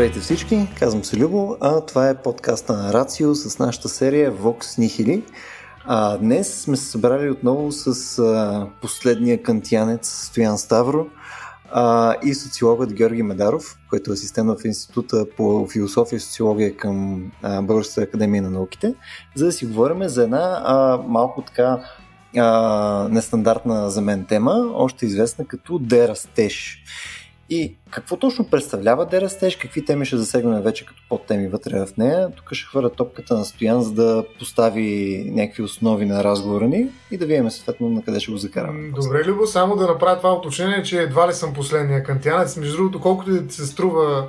Здравейте всички, казвам се Любо, а това е подкаста на Рацио с нашата серия Vox Nihili. А, днес сме се събрали отново с а, последния кантиянец Стоян Ставро а, и социологът Георги Медаров, който е асистент в Института по философия и социология към Българската академия на науките, за да си говорим за една а, малко така а, нестандартна за мен тема, още известна като дерастеж. И какво точно представлява дерастеж, какви теми ще засегнем вече като подтеми вътре в нея. Тук ще хвърля топката на Стоян, за да постави някакви основи на разговора ни и да видим съответно на къде ще го закараме. Добре, Любо, само да направя това уточнение, че едва ли съм последния кантианец. Между другото, колкото и да се струва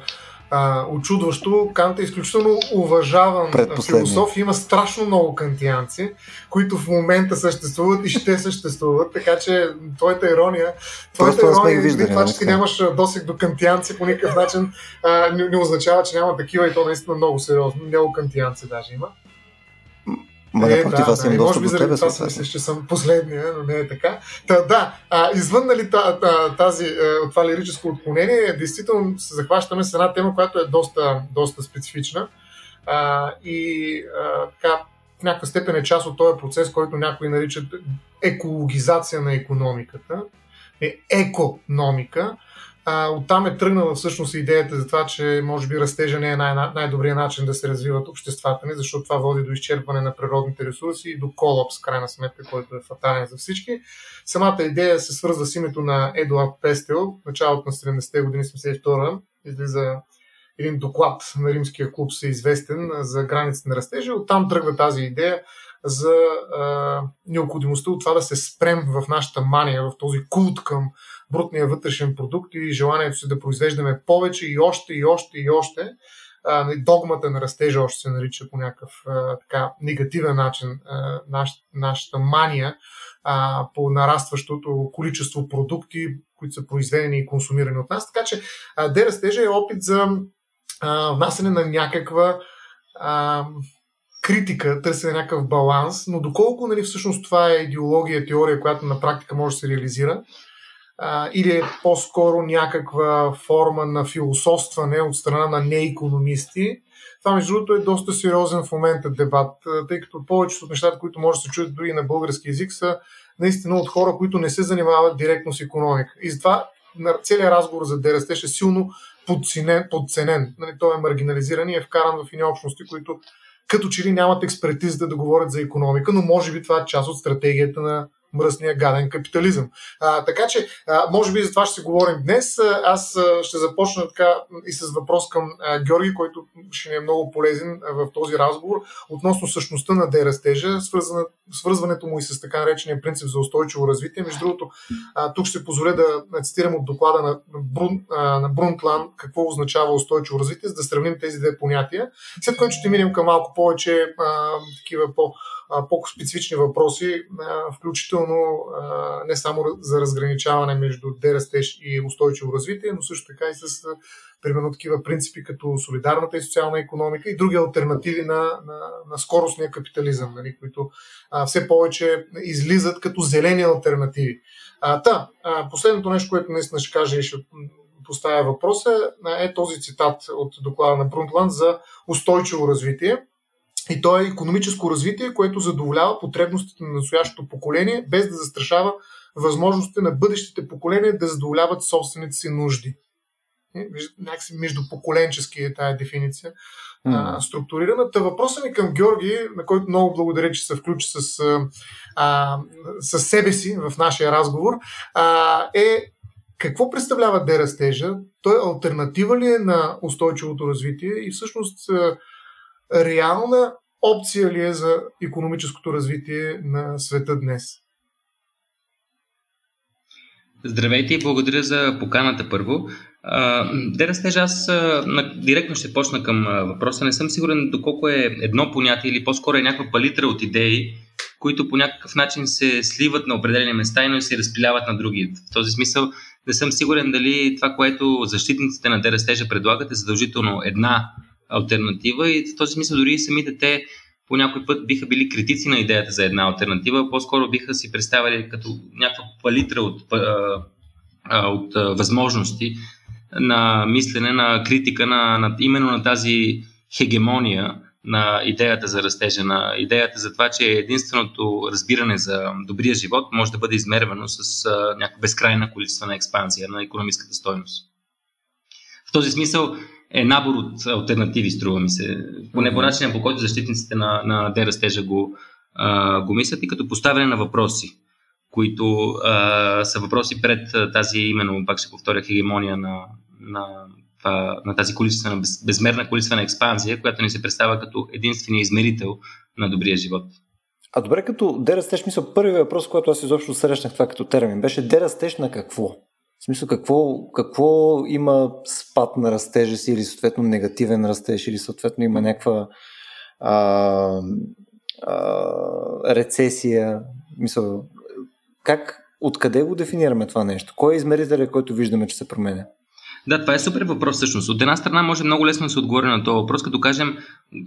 а, очудващо. Кант е изключително уважаван философ. Има страшно много кантианци, които в момента съществуват и ще съществуват. Така че твоята ирония, твоята ирония виждали, това, че ти нямаш досег до кантианци по никакъв начин а, не, не, означава, че няма такива и то наистина много сериозно. Много кантианци даже има. Ма е, напротив, да, аз имам да, може би заради това си мислиш, че съм последния, но не е така. Та, да, а, извън нали, тази, е, това лирическо отклонение, действително се захващаме с една тема, която е доста, доста специфична. А, и а, така, в някаква степен е част от този процес, който някои наричат екологизация на економиката. Е економика. Оттам е тръгнала всъщност идеята за това, че може би растежа не е най- най-добрият начин да се развиват обществата ни, защото това води до изчерпване на природните ресурси и до колапс, крайна сметка, който е фатален за всички. Самата идея се свързва с името на Едуард Пестел. Началото на 70-те години, 72 излиза един доклад на Римския клуб, се известен за границите на растежа. Оттам тръгва тази идея за а, необходимостта от това да се спрем в нашата мания, в този култ към брутния вътрешен продукт и желанието си да произвеждаме повече и още и още и още. Нали, догмата на растежа още се нарича по някакъв така негативен начин наш, нашата мания а, по нарастващото количество продукти, които са произведени и консумирани от нас. Така че а, дерастежа е опит за а, внасяне на някаква а, критика, търсене някакъв баланс, но доколко нали, всъщност това е идеология, теория, която на практика може да се реализира, или е по-скоро някаква форма на философстване от страна на неекономисти. Това, между другото, е доста сериозен в момента дебат, тъй като повечето от нещата, които може да се чуят дори на български язик, са наистина от хора, които не се занимават директно с економика. И затова целият разговор за дерастеж е силно подценен. подценен. Нали, той е маргинализиран и е вкаран в едни общности, които като че ли нямат експертизата да говорят за економика, но може би това е част от стратегията на мръсния гаден капитализъм. А, така че, а, може би за това ще си говорим днес. Аз а, ще започна така и с въпрос към а, Георги, който ще ни е много полезен а, в този разговор относно същността на дерастежа, свързана, свързването му и с така наречения принцип за устойчиво развитие. Между другото, а, тук ще позволя да цитирам от доклада на, Брун, а, на Брунтлан какво означава устойчиво развитие, за да сравним тези две понятия. След което ще минем към малко повече а, такива по- по-специфични въпроси, включително не само за разграничаване между дерастеж и устойчиво развитие, но също така и с примерно такива принципи като солидарната и социална економика и други альтернативи на, на, на скоростния капитализъм, нали, които а, все повече излизат като зелени альтернативи. А, та, а, последното нещо, което наистина ще кажа и ще поставя въпроса, е този цитат от доклада на Брунтланд за устойчиво развитие. И то е економическо развитие, което задоволява потребностите на настоящото поколение, без да застрашава възможностите на бъдещите поколения да задоволяват собствените си нужди. Е, някакси междупоколенчески е тая дефиниция mm. структурираната. Въпросът ми към Георги, на който много благодаря, че се включи с, а, с себе си в нашия разговор, а, е какво представлява дерастежа? Той альтернатива ли е на устойчивото развитие и всъщност реална опция ли е за економическото развитие на света днес? Здравейте и благодаря за поканата първо. Де растеж, аз директно ще почна към въпроса. Не съм сигурен доколко е едно понятие или по-скоро е някаква палитра от идеи, които по някакъв начин се сливат на определени места и се разпиляват на други. В този смисъл не съм сигурен дали това, което защитниците на дерастежа предлагат е задължително една альтернатива и в този смисъл дори самите те по някой път биха били критици на идеята за една альтернатива, по-скоро биха си представили като някаква палитра от, от, възможности на мислене, на критика на, на именно на тази хегемония на идеята за растежа, на идеята за това, че единственото разбиране за добрия живот може да бъде измервано с някаква безкрайна количествена експанзия на економическата стойност. В този смисъл е набор от альтернативи, струва ми се. Поне по начина, по който защитниците на, на дерастежа го, а, го мислят и като поставяне на въпроси, които а, са въпроси пред тази, именно, пак ще повторя, хегемония на, на, на тази количествена, без, безмерна количествена експанзия, която ни се представя като единствения измерител на добрия живот. А добре, като дерастеж, мисъл, първият въпрос, който аз изобщо срещнах това като термин, беше дерастеж на какво? В смисъл, какво, какво има спад на растежа си или съответно негативен растеж или съответно има някаква а, а, рецесия? Мисъл, как, откъде го дефинираме това нещо? Кой е измерителя, който виждаме, че се променя? Да, това е супер въпрос всъщност. От една страна може много лесно да се отговори на този въпрос, като кажем,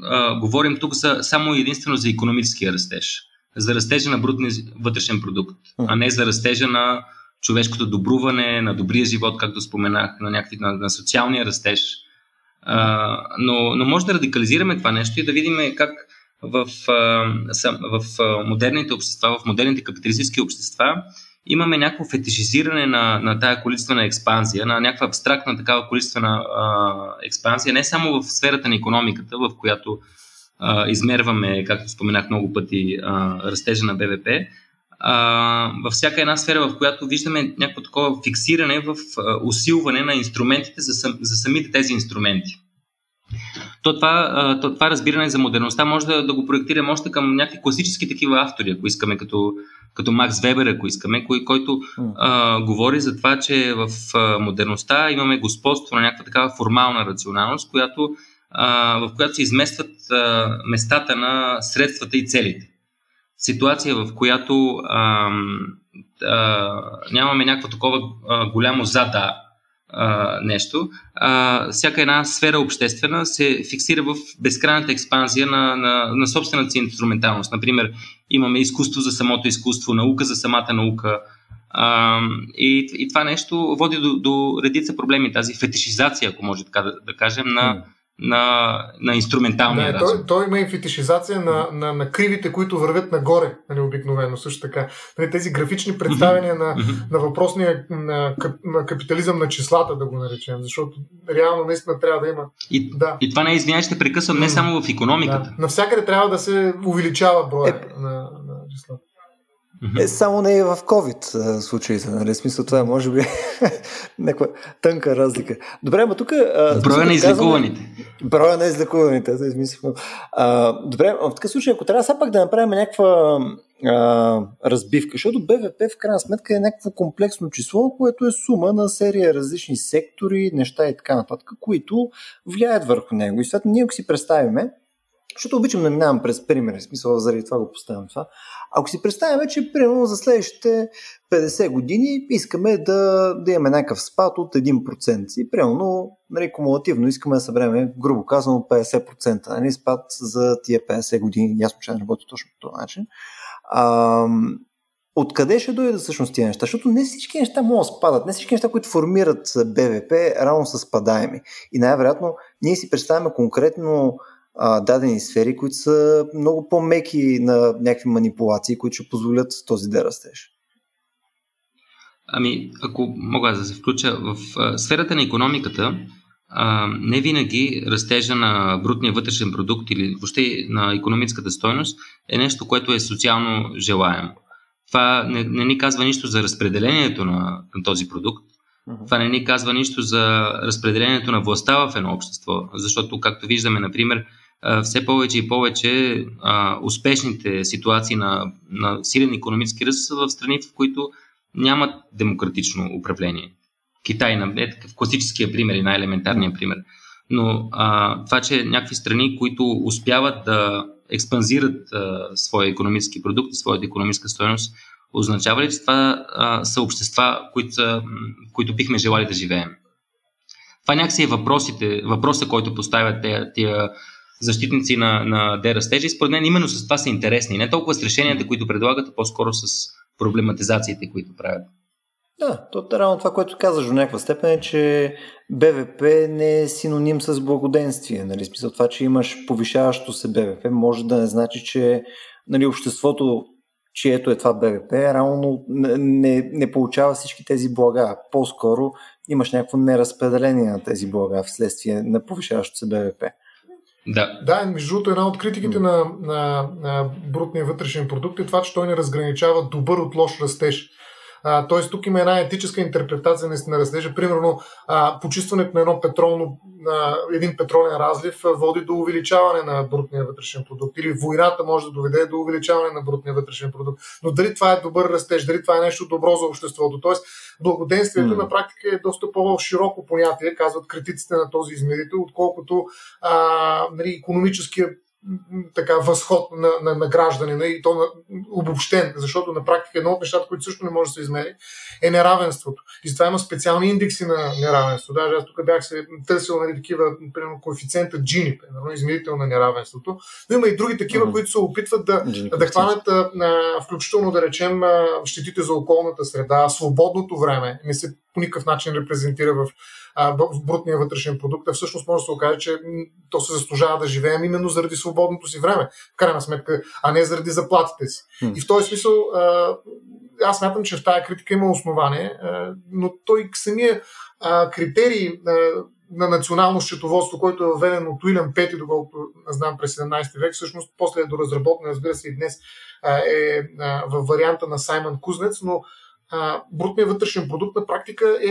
а, говорим тук за, само единствено за економическия растеж. За растежа на брутния вътрешен продукт, а не за растежа на човешкото добруване, на добрия живот, както споменах, на, някакви, на, на социалния растеж. А, но, но може да радикализираме това нещо и да видим как в, в, в модерните общества, в модерните капиталистически общества, имаме някакво фетишизиране на, на тая количествена експанзия, на някаква абстрактна такава количествена а, експанзия, не само в сферата на економиката, в която а, измерваме, както споменах много пъти, а, растежа на БВП, а, във всяка една сфера, в която виждаме някакво такова фиксиране в а, усилване на инструментите за, за самите тези инструменти. То това, то това разбиране за модерността може да, да го проектираме още към някакви класически такива автори, ако искаме, като, като Макс Вебер, ако искаме, кой, който а, говори за това, че в а, модерността имаме господство на някаква такава формална рационалност, която, а, в която се изместват а, местата на средствата и целите. Ситуация, в която а, а, нямаме някакво такова а, голямо зада нещо, а, всяка една сфера обществена се фиксира в безкрайната експанзия на, на, на собствената си инструменталност. Например, имаме изкуство за самото изкуство, наука за самата наука. А, и, и това нещо води до, до редица проблеми, тази фетишизация, ако може така да, да кажем, на, на, на инструменталния да, той, той има и фетишизация на, на, на кривите, които вървят нагоре, нали, обикновено също така. Нали, тези графични представяния на, на въпросния на, на капитализъм на числата, да го наречем, защото реално наистина трябва да има. И, да. и това не извинявай, ще прекъсвам не само в економиката. Да. Навсякъде трябва да се увеличава броя е, на, на числата. Е, само не е в COVID случаите, нали? Смисъл това е, може би, някаква тънка разлика. Добре, ма тук... Броя на излекуваните. Броя на излекуваните, да измислихме. Добре, в такъв случай, ако трябва все пак да направим някаква а, разбивка, защото БВП в крайна сметка е някакво комплексно число, което е сума на серия различни сектори, неща и така нататък, които влияят върху него. И след ние, ако си представиме, защото обичам да минавам през примери, смисъл заради това го поставям това. Ако си представяме, че примерно за следващите 50 години искаме да, да имаме някакъв спад от 1% и примерно нали, кумулативно искаме да събереме, грубо казано, 50%, нали, спад за тия 50 години. Ясно, че не работи точно по този начин. А, откъде ще дойде всъщност тия неща? Защото не всички неща могат да спадат. Не всички неща, които формират БВП, рано са спадаеми. И най-вероятно ние си представяме конкретно а, дадени сфери, които са много по-меки на някакви манипулации, които ще позволят този да растеж. Ами, ако мога да се включа в а, сферата на економиката, а, не винаги растежа на брутния вътрешен продукт или въобще на економическата стойност е нещо, което е социално желаемо. Това не, не ни казва нищо за разпределението на, на този продукт. Uh-huh. Това не ни казва нищо за разпределението на властта в едно общество, защото, както виждаме, например, все повече и повече а, успешните ситуации на, на силен економически ръст са в страни, в които нямат демократично управление. Китай е такъв класическия пример и най-елементарният пример. Но а, това, че някакви страни, които успяват да експанзират а, своя економически продукт своята економическа стоеност, означава ли, че това а, са общества, които, които бихме желали да живеем? Това някакси е въпросите, въпроса, който поставят тия, тия защитници на, на дерастежа и според мен именно с това са интересни. Не толкова с решенията, които предлагат, а по-скоро с проблематизациите, които правят. Да, то реално това, което казаш до някаква степен е, че БВП не е синоним с благоденствие. Нали? Смисъл това, че имаш повишаващо се БВП, може да не значи, че нали, обществото, чието е това БВП, реално не, не получава всички тези блага. По-скоро имаш някакво неразпределение на тези блага вследствие на повишаващо се БВП. Да. Да, между другото, една от критиките на, на, на брутния вътрешен продукт е това, че той не разграничава добър от лош растеж. Тоест тук има една етическа интерпретация на растежа. Примерно, а, почистването на едно петролно, на един петролен разлив води до увеличаване на брутния вътрешен продукт. Или войната може да доведе до увеличаване на брутния вътрешен продукт. Но дали това е добър растеж, дали това е нещо добро за обществото. Тоест, благоденствието mm. на практика е доста по-широко понятие, казват критиците на този измерител, отколкото а, нали, економическия така възход на, на, на гражданина и то на, обобщен, защото на практика едно от нещата, които също не може да се измери, е неравенството. И затова има специални индекси на неравенство. Даже аз тук бях се търсил нали, такива, примерно, коефициента Gini, примерно, измерител на неравенството. Но има и други такива, mm-hmm. които се опитват да, да хванат, а, включително да речем, щетите за околната среда, свободното време. Не се по никакъв начин репрезентира в в брутния вътрешен продукт, а всъщност може да се окаже, че то се заслужава да живеем именно заради свободното си време, в крайна сметка, а не заради заплатите си. И в този смисъл аз смятам, че в тази критика има основание, но той самия критерий на национално счетоводство, който е въведен от Уилям Пети, доколкото знам през 17 век, всъщност после е доразработен, разбира се и днес е в варианта на Саймън Кузнец, но брутният вътрешен продукт на практика е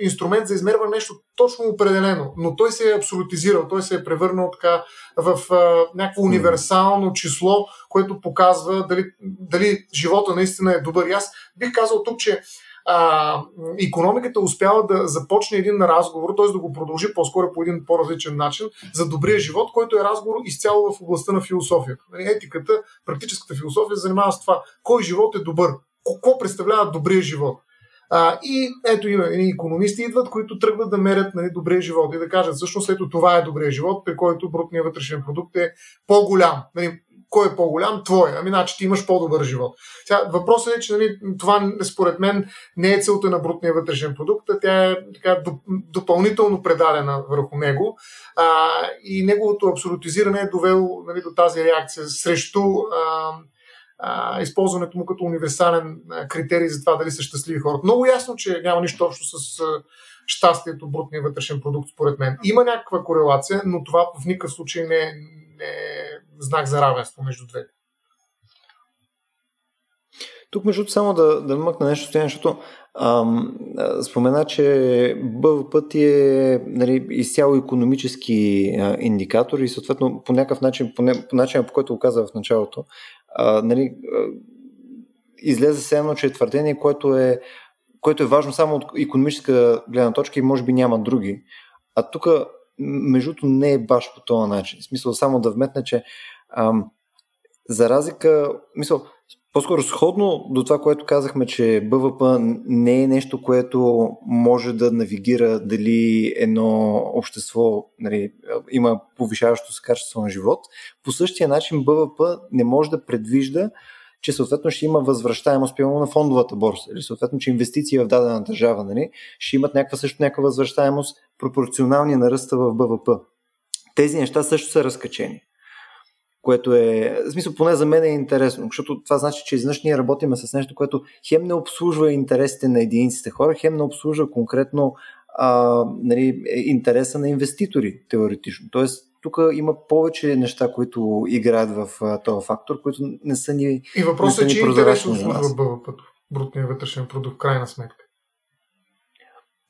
инструмент за измерване нещо точно определено, но той се е абсолютизирал, той се е превърнал така в а, някакво универсално число, което показва дали, дали живота наистина е добър. И аз бих казал тук, че а, економиката успява да започне един разговор, т.е. да го продължи по-скоро по един по-различен начин за добрия живот, който е разговор изцяло в областта на философията. Нали, етиката, практическата философия занимава с това кой живот е добър, какво представлява добрия живот. А, и ето има едни економисти идват, които тръгват да мерят нали, добрия живот и да кажат всъщност ето това е добрия живот, при който брутният вътрешен продукт е по-голям. Нали, кой е по-голям? Твой. Ами, значи ти имаш по-добър живот. Сега, въпросът е, че нали, това според мен не е целта на брутния вътрешен продукт, а тя е така, допълнително предадена върху него а, и неговото абсолютизиране е довело нали, до тази реакция срещу а, използването му като универсален критерий за това дали са щастливи хора. Много ясно, че няма нищо общо с щастието, брутния вътрешен продукт, според мен. Има някаква корелация, но това в никакъв случай не, не е знак за равенство между двете. Тук, между само да, да мъкна нещо, стоян, защото ам, спомена, че БВП ти е нали, изцяло економически а, индикатор и съответно по някакъв начин, по, не, по начина по който го каза в началото, а, нали, а, излезе се едно, че е твърдение, което е, което е важно само от економическа гледна точка и може би няма други. А тук, междуто, не е баш по този начин. В смисъл, само да вметна, че ам, за разлика, мисъл, по-скоро сходно до това, което казахме, че БВП не е нещо, което може да навигира дали едно общество нали, има повишаващо се качество на живот. По същия начин БВП не може да предвижда, че съответно ще има възвръщаемост примерно на фондовата борса или съответно, че инвестиции в дадена държава нали, ще имат някаква също някаква възвръщаемост пропорционални на ръста в БВП. Тези неща също са разкачени което е, в смисъл поне за мен е интересно, защото това значи, че изведнъж ние работиме с нещо, което хем не обслужва интересите на единиците хора, хем не обслужва конкретно а, нали, интереса на инвеститори, теоретично. Тоест, тук има повече неща, които играят в а, този фактор, които не са ни. И въпросът е, че интерес обслужва БВП, брутния вътрешен продукт, крайна сметка.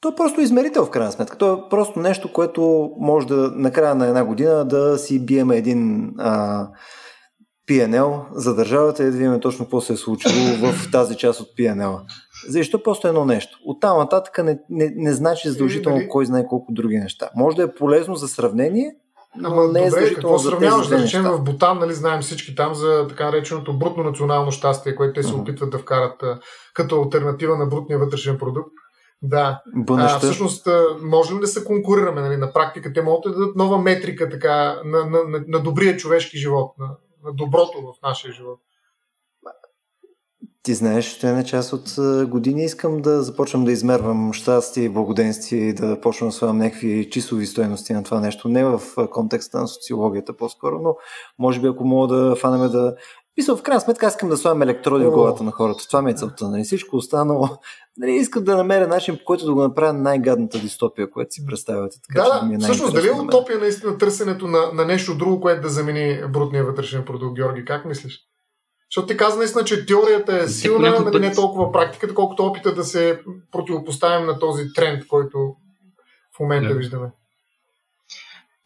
То е просто измерител в крайна сметка. То е просто нещо, което може да накрая на една година да си биеме един а, PNL за държавата и да видим точно какво се е случило в тази част от PNL. Защо просто едно нещо? От там нататък не, не, не значи задължително нали? кой знае колко други неща. Може да е полезно за сравнение, но Ама, не е добре, какво сравняваш, да речем, в Бутан, нали, знаем всички там за така нареченото брутно национално щастие, което те се uh-huh. опитват да вкарат а, като альтернатива на брутния вътрешен продукт. Да. А, всъщност, можем да се конкурираме. Нали? На практика те могат да дадат нова метрика така, на, на, на, на добрия човешки живот, на, на доброто в нашия живот. Ти знаеш, че на част от години искам да започвам да измервам щастие и благоденствие и да почвам да слагам някакви числови стоености на това нещо. Не в контекста на социологията по-скоро, но може би ако мога да фанеме да... Мисля, в крайна сметка аз искам да слагам електроди в главата на хората. Това ми е целта. Нали? Всичко останало. Нали, искам да намеря начин, по който да го направя най-гадната дистопия, която си представяте. Така, да, да. Ми е всъщност, дали е утопия наистина търсенето на, на нещо друго, което да замени брутния вътрешен продукт, Георги? Как мислиш? Защото ти каза наистина, че теорията е силна, но не е толкова практиката, колкото опита да се противопоставим на този тренд, който в момента да. виждаме.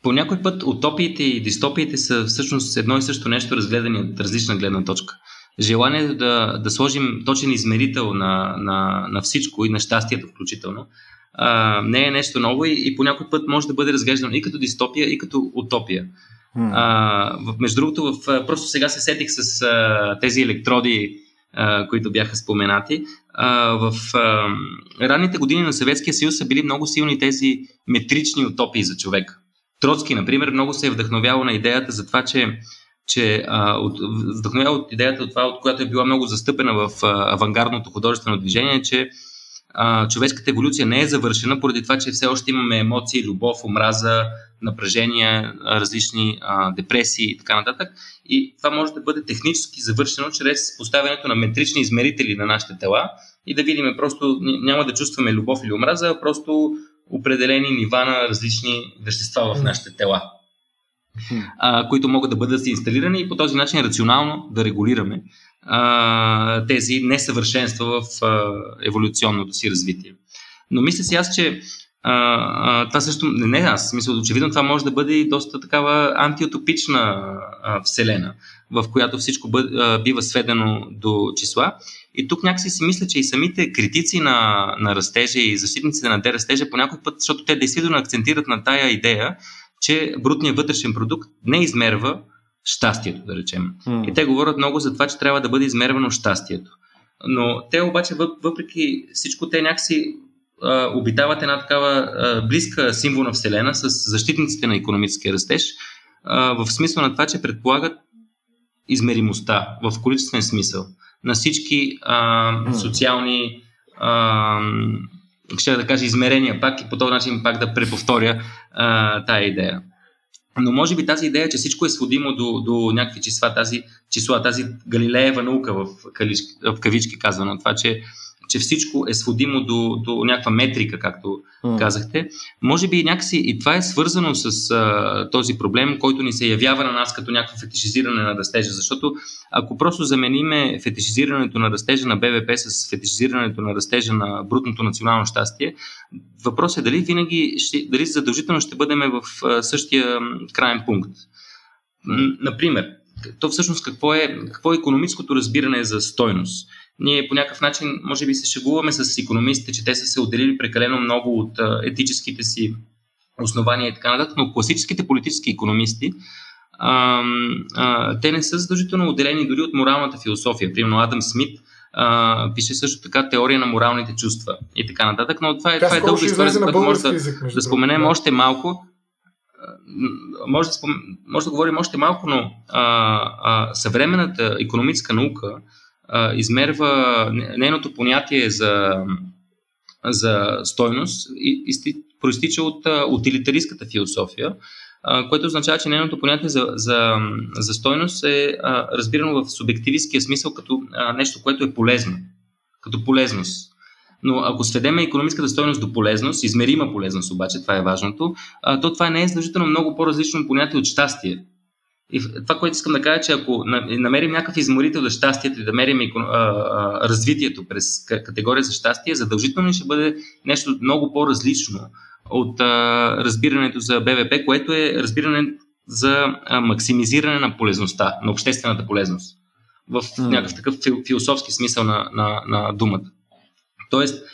По някой път утопиите и дистопиите са всъщност едно и също нещо, разгледани от различна гледна точка. Желанието да, да сложим точен измерител на, на, на всичко и на щастието включително, а, не е нещо ново и, и по някой път може да бъде разглеждано и като дистопия, и като утопия. Hmm. А, между другото, в, просто сега се сетих с а, тези електроди, а, които бяха споменати. А, в а, ранните години на Съветския съюз са били много силни тези метрични утопии за човек. Троцки, например, много се е вдъхновявал на идеята за това, че че а, от, вдъхновява от идеята от това, от която е била много застъпена в а, авангардното художествено движение, че а, човешката еволюция не е завършена поради това, че все още имаме емоции, любов, омраза, напрежения, различни а, депресии и така нататък. И това може да бъде технически завършено чрез поставянето на метрични измерители на нашите тела и да видим просто, няма да чувстваме любов или омраза, а просто определени нива на различни вещества в нашите тела, а, които могат да бъдат инсталирани и по този начин рационално да регулираме а, тези несъвършенства в а, еволюционното си развитие. Но мисля си аз, че а, а, това също, не, не аз, мисля, очевидно това може да бъде и доста такава антиутопична а, вселена, в която всичко бъд, а, бива сведено до числа. И тук някакси си мисля, че и самите критици на, на растежа и защитниците на дерастежа по някой път, защото те действително акцентират на тая идея, че брутният вътрешен продукт не измерва щастието, да речем. Mm. И те говорят много за това, че трябва да бъде измервано щастието. Но те обаче, въпреки всичко, те някакси а, обитават една такава а, близка символна вселена с защитниците на економическия растеж, а, в смисъл на това, че предполагат измеримостта в количествен смисъл на всички а, социални а, ще да кажа измерения пак и по този начин пак да преповторя а, тая идея. Но може би тази идея, че всичко е сводимо до, до някакви числа, тази числа, тази Галилеева наука в, в кавички казвано, това, че че всичко е сводимо до, до някаква метрика, както mm. казахте. Може би някакси и това е свързано с а, този проблем, който ни се явява на нас като някакво фетишизиране на растежа. Защото ако просто замениме фетишизирането на растежа на БВП с фетишизирането на растежа на брутното национално щастие, въпросът е дали винаги, ще, дали задължително ще бъдем в а, същия крайен пункт. Например, то всъщност какво е, какво е економическото разбиране за стойност? Ние по някакъв начин, може би, се шегуваме с економистите, че те са се отделили прекалено много от етическите си основания и така нататък, но класическите политически економисти, а, а, те не са задължително отделени дори от моралната философия. Примерно Адам Смит а, пише също така теория на моралните чувства и така нататък, но това е, това е дълга история, за която може да, да споменем да. още малко. Може да, спом... може да говорим още малко, но а, а, съвременната економическа наука измерва нейното понятие за, за стойност и, и проистича от а, утилитаристската философия, а, което означава, че нейното понятие за, за, за стойност е а, разбирано в субективистския смисъл като а, нещо, което е полезно, като полезност. Но ако сведеме економическата стойност до полезност, измерима полезност обаче, това е важното, а, то това не е задължително много по-различно понятие от щастие. И това, което искам да кажа, че ако намерим някакъв изморител за щастието и да мерим развитието през категория за щастие, задължително ще бъде нещо много по-различно от а, разбирането за БВП, което е разбиране за а, максимизиране на полезността, на обществената полезност. В някакъв такъв философски смисъл на, на, на думата. Тоест,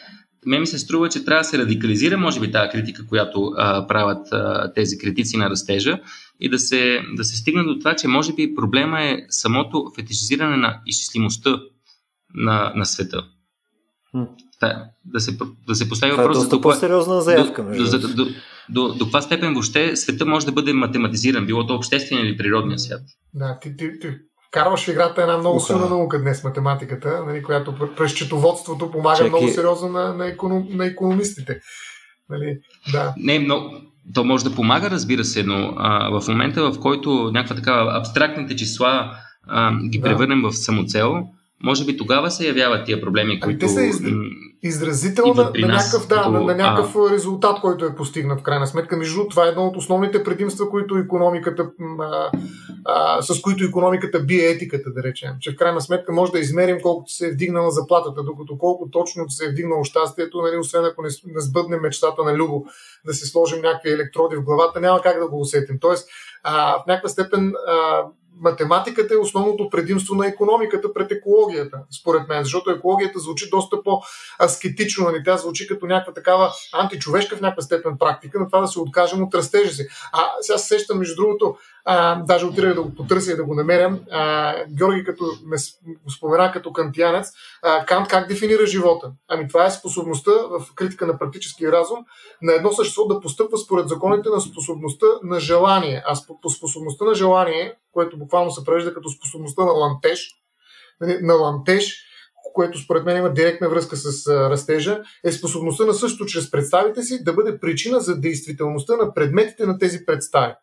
ме ми се струва, че трябва да се радикализира, може би, тази критика, която а, правят а, тези критици на растежа и да се, да се стигне до това, че може би проблема е самото фетишизиране на изчислимостта на, на света. Да, да, се, да се постави това е въпрос е за това. по-сериозна заявка. До, до, до, до, до, до каква степен въобще света може да бъде математизиран, било то обществен или природния свят? Да, ти, ти, ти Карваш в играта една много силна наука днес, математиката, нали, която през четоводството помага Чеки... много сериозно на, на, економ, на економистите. Нали, да. Не, но то може да помага, разбира се, но а, в момента, в който някаква такава абстрактните числа а, ги да. превърнем в самоцел, може би тогава се явяват тия проблеми, ами които... Те са из... изразител на, на, някакъв, да, като... на, на някакъв а... резултат, който е постигнат в крайна сметка. Между това е едно от основните предимства, които економиката, а, а, с които економиката бие етиката, да речем. Че в крайна сметка може да измерим колкото се е вдигнала заплатата, докато колко точно се е вдигнало щастието, нали, освен ако не, не сбъдне мечтата на Любо да си сложим някакви електроди в главата, няма как да го усетим. Тоест, а, в някаква степен а, математиката е основното предимство на економиката пред екологията, според мен, защото екологията звучи доста по-аскетично, нали? тя звучи като някаква такава античовешка в някаква степен практика, на това да се откажем от растежа си. А сега се сещам, между другото, а, даже отирах да го потърся и да го намерям. А, Георги, като ме спомена като кантиянец, а, Кант как дефинира живота? Ами това е способността в критика на практически разум на едно същество да постъпва според законите на способността на желание. А по способността на желание, което буквално се превежда като способността на лантеж, нали, на лантеж, което според мен има директна връзка с растежа, е способността на също чрез представите си да бъде причина за действителността на предметите на тези представи.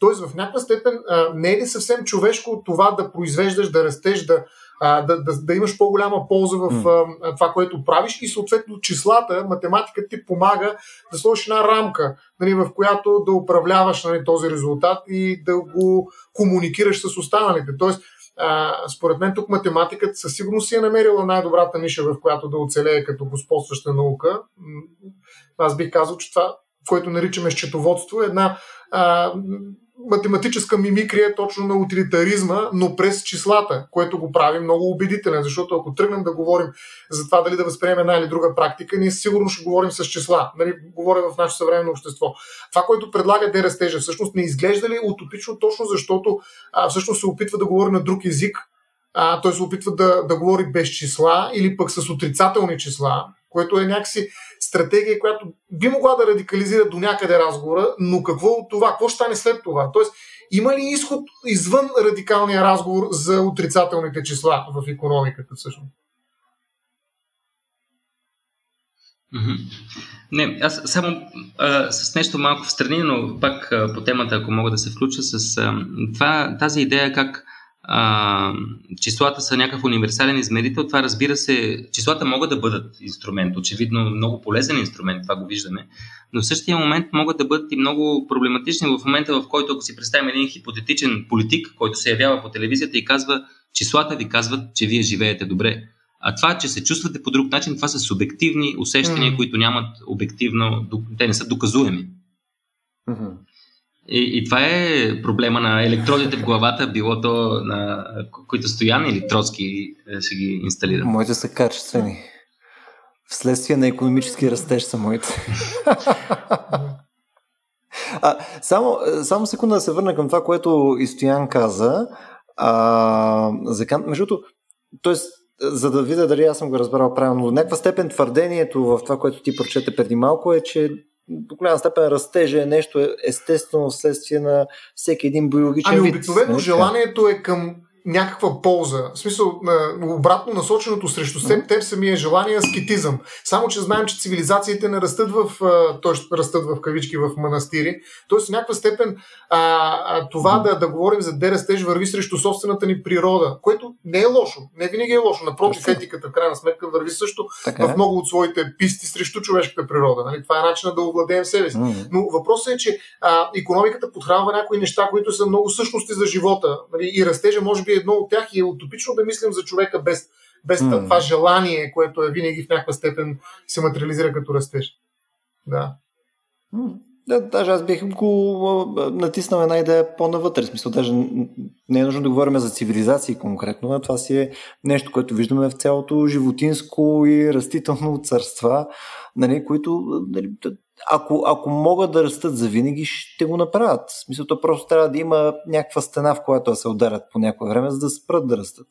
Тоест, в някаква степен не е ли съвсем човешко от това да произвеждаш, да растеш, да, а, да, да, да имаш по-голяма полза в а, това, което правиш и съответно числата, математиката ти помага да сложиш една рамка, нали, в която да управляваш нали, този резултат и да го комуникираш с останалите. Тоест, а, според мен тук математиката със сигурност си е намерила най-добрата ниша, в която да оцелее като господстваща наука. Аз бих казал, че това, което наричаме счетоводство, е една а, математическа мимикрия точно на утилитаризма, но през числата, което го прави много убедителен, защото ако тръгнем да говорим за това дали да възприемем една или друга практика, ние сигурно ще говорим с числа. Нали, говоря в нашето съвременно общество. Това, което предлага де растежа, всъщност не изглежда ли утопично точно защото а, всъщност се опитва да говори на друг език, а, той се опитва да, да говори без числа или пък с отрицателни числа, което е някакси стратегия, която би могла да радикализира до някъде разговора, но какво от това? Какво ще стане след това? Тоест, има ли изход извън радикалния разговор за отрицателните числа в економиката всъщност? Не, аз само а, с нещо малко в страни, но пак а, по темата, ако мога да се включа с а, това, тази идея как а, числата са някакъв универсален измерител, това разбира се, числата могат да бъдат инструмент, очевидно много полезен инструмент, това го виждаме, но в същия момент могат да бъдат и много проблематични в момента, в който ако си представим един хипотетичен политик, който се явява по телевизията и казва, числата ви казват, че вие живеете добре. А това, че се чувствате по друг начин, това са субективни усещания, mm. които нямат обективно, те не са доказуеми. Mm-hmm. И, и това е проблема на електродите в главата, било то на които Стоян или Троцки е, ще ги инсталират. Моите са качествени. Вследствие на економически растеж са моите. а, само, само секунда да се върна към това, което и Стоян каза. А, за Кант, между другото, т.е. за да видя дали аз съм го разбрал правилно, до някаква степен твърдението в това, което ти прочете преди малко е, че до голяма степен растежа е нещо естествено следствие на всеки един биологичен ами, вид. Обикновено нали желанието е към някаква полза. В смисъл, обратно насоченото срещу теб, теб самия желание е аскетизъм. Само, че знаем, че цивилизациите не растат в, т.е. растат в кавички в манастири. Тоест, в някаква степен а, а, това да, да говорим за дерастеж върви срещу собствената ни природа, което не е лошо. Не винаги е лошо. Напротив, етиката в крайна сметка върви също така. в е. много от своите писти срещу човешката природа. Нали? Това е начинът да овладеем себе си. Но въпросът е, че а, економиката подхранва някои неща, които са много същности за живота. Нали? И растежа може би едно от тях и е утопично да мислим за човека без, без mm. това желание, което е винаги в някаква степен се материализира като растеж. Да. Mm. Да, даже аз бих го натиснал една идея по-навътре. В смисъл, даже не е нужно да говорим за цивилизации конкретно, а това си е нещо, което виждаме в цялото животинско и растително царства, нали, които нали, ако, ако могат да растат за винаги, ще го направят. В смисъл, то просто трябва да има някаква стена, в която да се ударят по някое време, за да спрат да растат.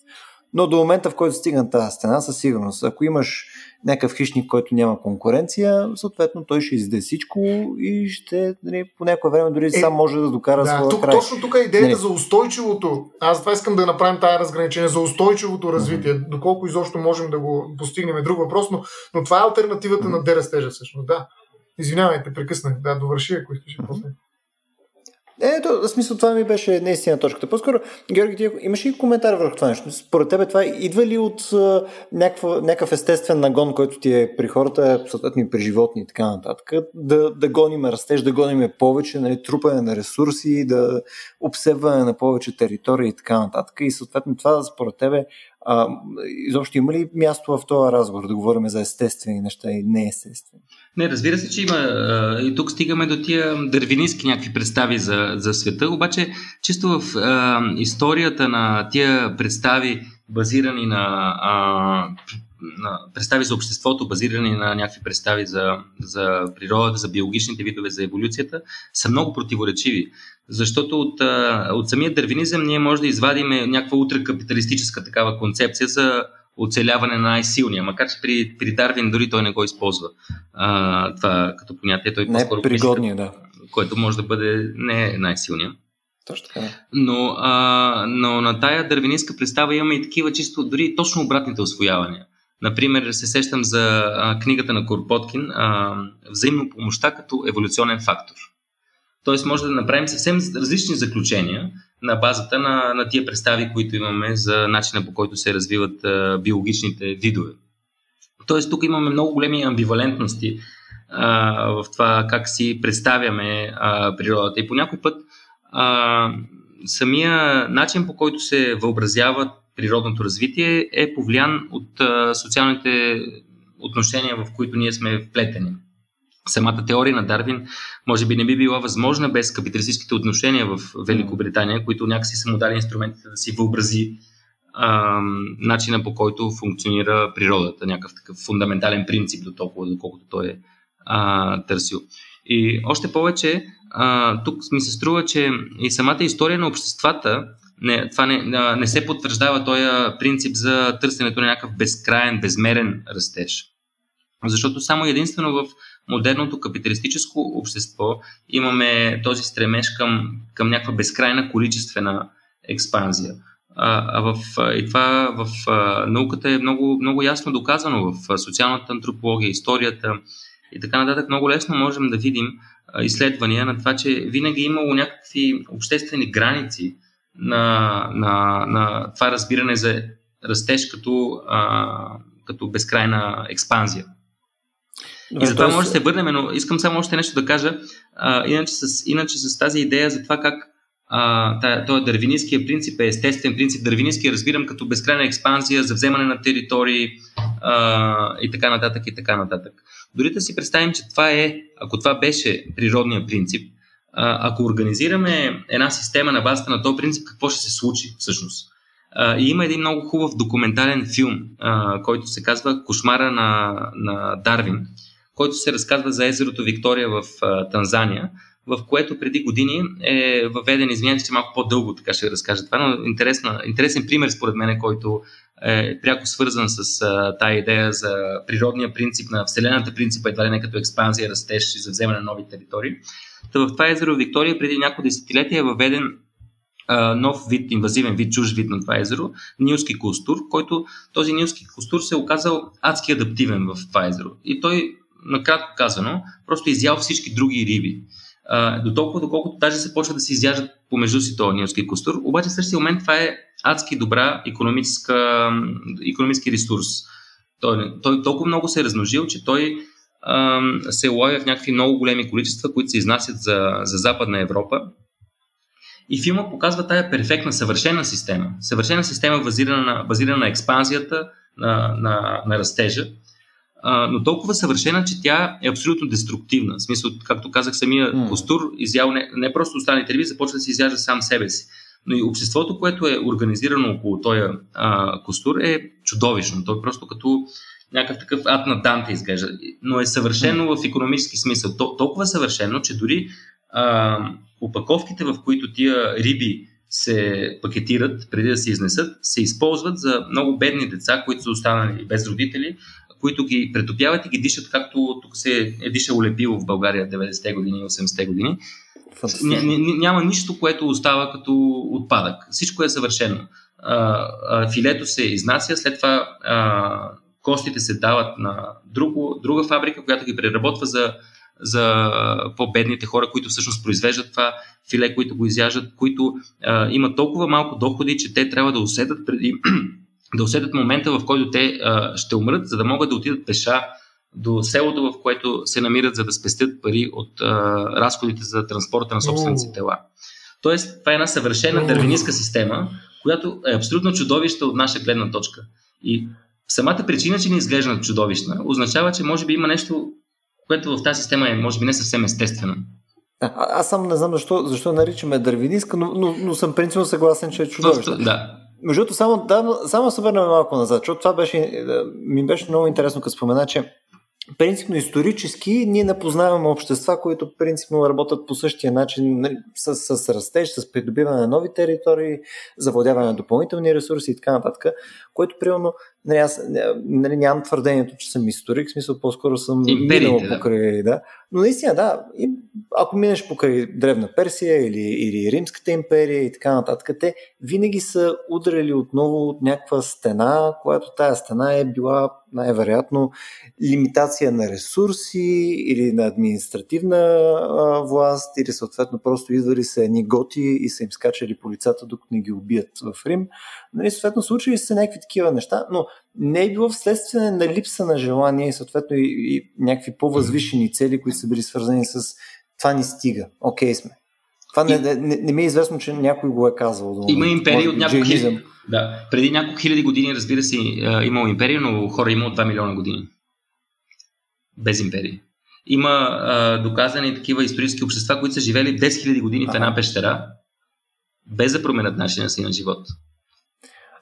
но до момента, в който стигна тази стена, със сигурност, ако имаш някакъв хищник, който няма конкуренция, съответно той ще изде всичко и ще нали, по някое време дори е, сам може да докара да, своя тук, край. Точно тук е идеята нали. за устойчивото. Аз това искам да направим тази разграничение за устойчивото развитие. Mm-hmm. Доколко изобщо можем да го постигнем е друг въпрос, но, но това е альтернативата mm-hmm. на дерастежа всъщност. Да. Извинявайте, прекъснах. Да, довърши, ако искаш mm-hmm. Ето, в смисъл това ми беше наистина точката. По-скоро, Георги, ти имаш ли коментар върху това нещо? Според тебе това идва ли от някаква, някакъв естествен нагон, който ти е при хората, съответно и при животни и така нататък, да, да гоним растеж, да гоним повече, нали, трупане на ресурси, да обсебване на повече територии и така нататък. И съответно това според тебе а, изобщо има ли място в този разговор да говорим за естествени неща и неестествени? Не, разбира се, че има. И тук стигаме до тия дървинистки някакви представи за, за света, обаче чисто в а, историята на тия представи, базирани на, а, на представи за обществото, базирани на някакви представи за, за природата, за биологичните видове, за еволюцията, са много противоречиви. Защото от, от самия дървинизъм ние може да извадим някаква утракапиталистическа такава концепция за оцеляване на най-силния, макар че при, при Дарвин дори той не го използва а, това като понятие. Той не пригодния, да. Което може да бъде не най-силния. Точно така. Но, а, но на тая дървинистка представа имаме и такива чисто, дори точно обратните освоявания. Например, се сещам за а, книгата на Корпоткин а, Взаимно помощта като еволюционен фактор. Тоест може да направим съвсем различни заключения на базата на, на тия представи, които имаме за начина по който се развиват а, биологичните видове. Тоест тук имаме много големи амбивалентности а, в това как си представяме а, природата. И по някой път а, самия начин по който се въобразява природното развитие е повлиян от а, социалните отношения, в които ние сме вплетени самата теория на Дарвин може би не би била възможна без капиталистическите отношения в Великобритания, които някакси са му дали инструментите да си въобрази а, начина по който функционира природата, някакъв такъв фундаментален принцип до толкова, доколкото той е а, търсил. И още повече, а, тук ми се струва, че и самата история на обществата, не, това не, не се потвърждава този принцип за търсенето на някакъв безкрайен, безмерен растеж. Защото само единствено в модерното капиталистическо общество имаме този стремеж към, към някаква безкрайна количествена експанзия. А, в, и това в науката е много, много ясно доказано в социалната антропология, историята и така нататък. Много лесно можем да видим изследвания на това, че винаги е имало някакви обществени граници на, на, на това разбиране за растеж като, а, като безкрайна експанзия. И затова може да се върнем, но искам само още нещо да кажа. А, иначе, с, иначе с тази идея за това как а, този дървинистския принцип е естествен принцип. Дървинистския разбирам като безкрайна експанзия за вземане на територии а, и така нататък и така нататък. Дори да си представим, че това е, ако това беше природния принцип, а, ако организираме една система на базата на този принцип, какво ще се случи всъщност? А, и има един много хубав документален филм, а, който се казва Кошмара на, на Дарвин който се разказва за езерото Виктория в Танзания, в което преди години е въведен, извинявайте, че малко по-дълго така ще разкажа това, но интересна, интересен пример според мен, който е пряко свързан с тая идея за природния принцип на Вселената, принципа едва ли не като експанзия, растеж и за вземане на нови територии. Та в това езеро Виктория преди няколко десетилетия е въведен нов вид, инвазивен вид, чуж вид на това езеро, нилски кулстур, който този нилски кулстур се е оказал адски адаптивен в това езеро. И той накратко казано, просто изял всички други риби. А, до доколкото даже се почва да се изяждат помежду си този нилски костур. Обаче в същия момент това е адски добра економическа, економически ресурс. Той, той толкова много се е размножил, че той а, се лови в някакви много големи количества, които се изнасят за, за Западна Европа. И филма показва тая перфектна, съвършена система. Съвършена система базирана на, базирана на експанзията, на, на, на растежа а, но толкова съвършена, че тя е абсолютно деструктивна. В смисъл, както казах, самия mm. костур изял не, не просто останалите риби, започва да се изяжда сам себе си. Но и обществото, което е организирано около този а, костур е чудовищно. Той е просто като някакъв такъв ад на Данте изглежда. Но е съвършено mm. в економически смисъл. То, толкова съвършено, че дори а, упаковките, в които тия риби се пакетират преди да се изнесат, се използват за много бедни деца, които са останали без родители, които ги претопяват и ги дишат както тук се е дишало лепило в България 90-те години и 80-те години. Ня, няма нищо, което остава като отпадък. Всичко е съвършено. А, а, филето се изнася, след това а, костите се дават на друго, друга фабрика, която ги преработва за, за по-бедните хора, които всъщност произвеждат това филе, които го изяждат, които а, имат толкова малко доходи, че те трябва да усетят преди да усетят момента, в който те а, ще умрат, за да могат да отидат пеша до селото, в което се намират, за да спестят пари от а, разходите за транспорта на собствените тела. Тоест, това е една съвършена дървинистка система, която е абсолютно чудовища от наша гледна точка. И самата причина, че ни изглежда чудовищна, означава, че може би има нещо, което в тази система е, може би, не съвсем естествено. А, аз само не знам защо, защо наричаме дървинистка, но, но, но съм принципно съгласен, че е чудовищна. Да. Между другото, само, да, само се върнем малко назад, защото това беше, ми беше много интересно, като спомена, че принципно исторически ние не познаваме общества, които принципно работят по същия начин нали, с, с растеж, с придобиване на нови територии, завладяване на допълнителни ресурси и така нататък, което примерно нали, аз нали, нямам твърдението, че съм историк, в смисъл по-скоро съм минал покрай, да. Но наистина, да, и ако минеш покрай Древна Персия или, или Римската империя и така нататък, те винаги са удрали отново от някаква стена, която тая стена е била най-вероятно лимитация на ресурси или на административна а, власт, или съответно просто идвали са едни готи и са им скачали по лицата, докато не ги убият в Рим. Нали, съответно, случили са някакви такива неща, но не е било вследствие на липса на желание и съответно и, и някакви по-възвишени цели, които са били свързани с това ни стига, окей okay сме. Това не, не, не ми е известно, че някой го е казал. Да, Има империи от няколко хиляди. Да, преди няколко хиляди години, разбира се, е имало империя, но хора е имало 2 милиона години. Без империи. Има а, доказани такива исторически общества, които са живели 10 000 години в една пещера, без да променят начина си на живот.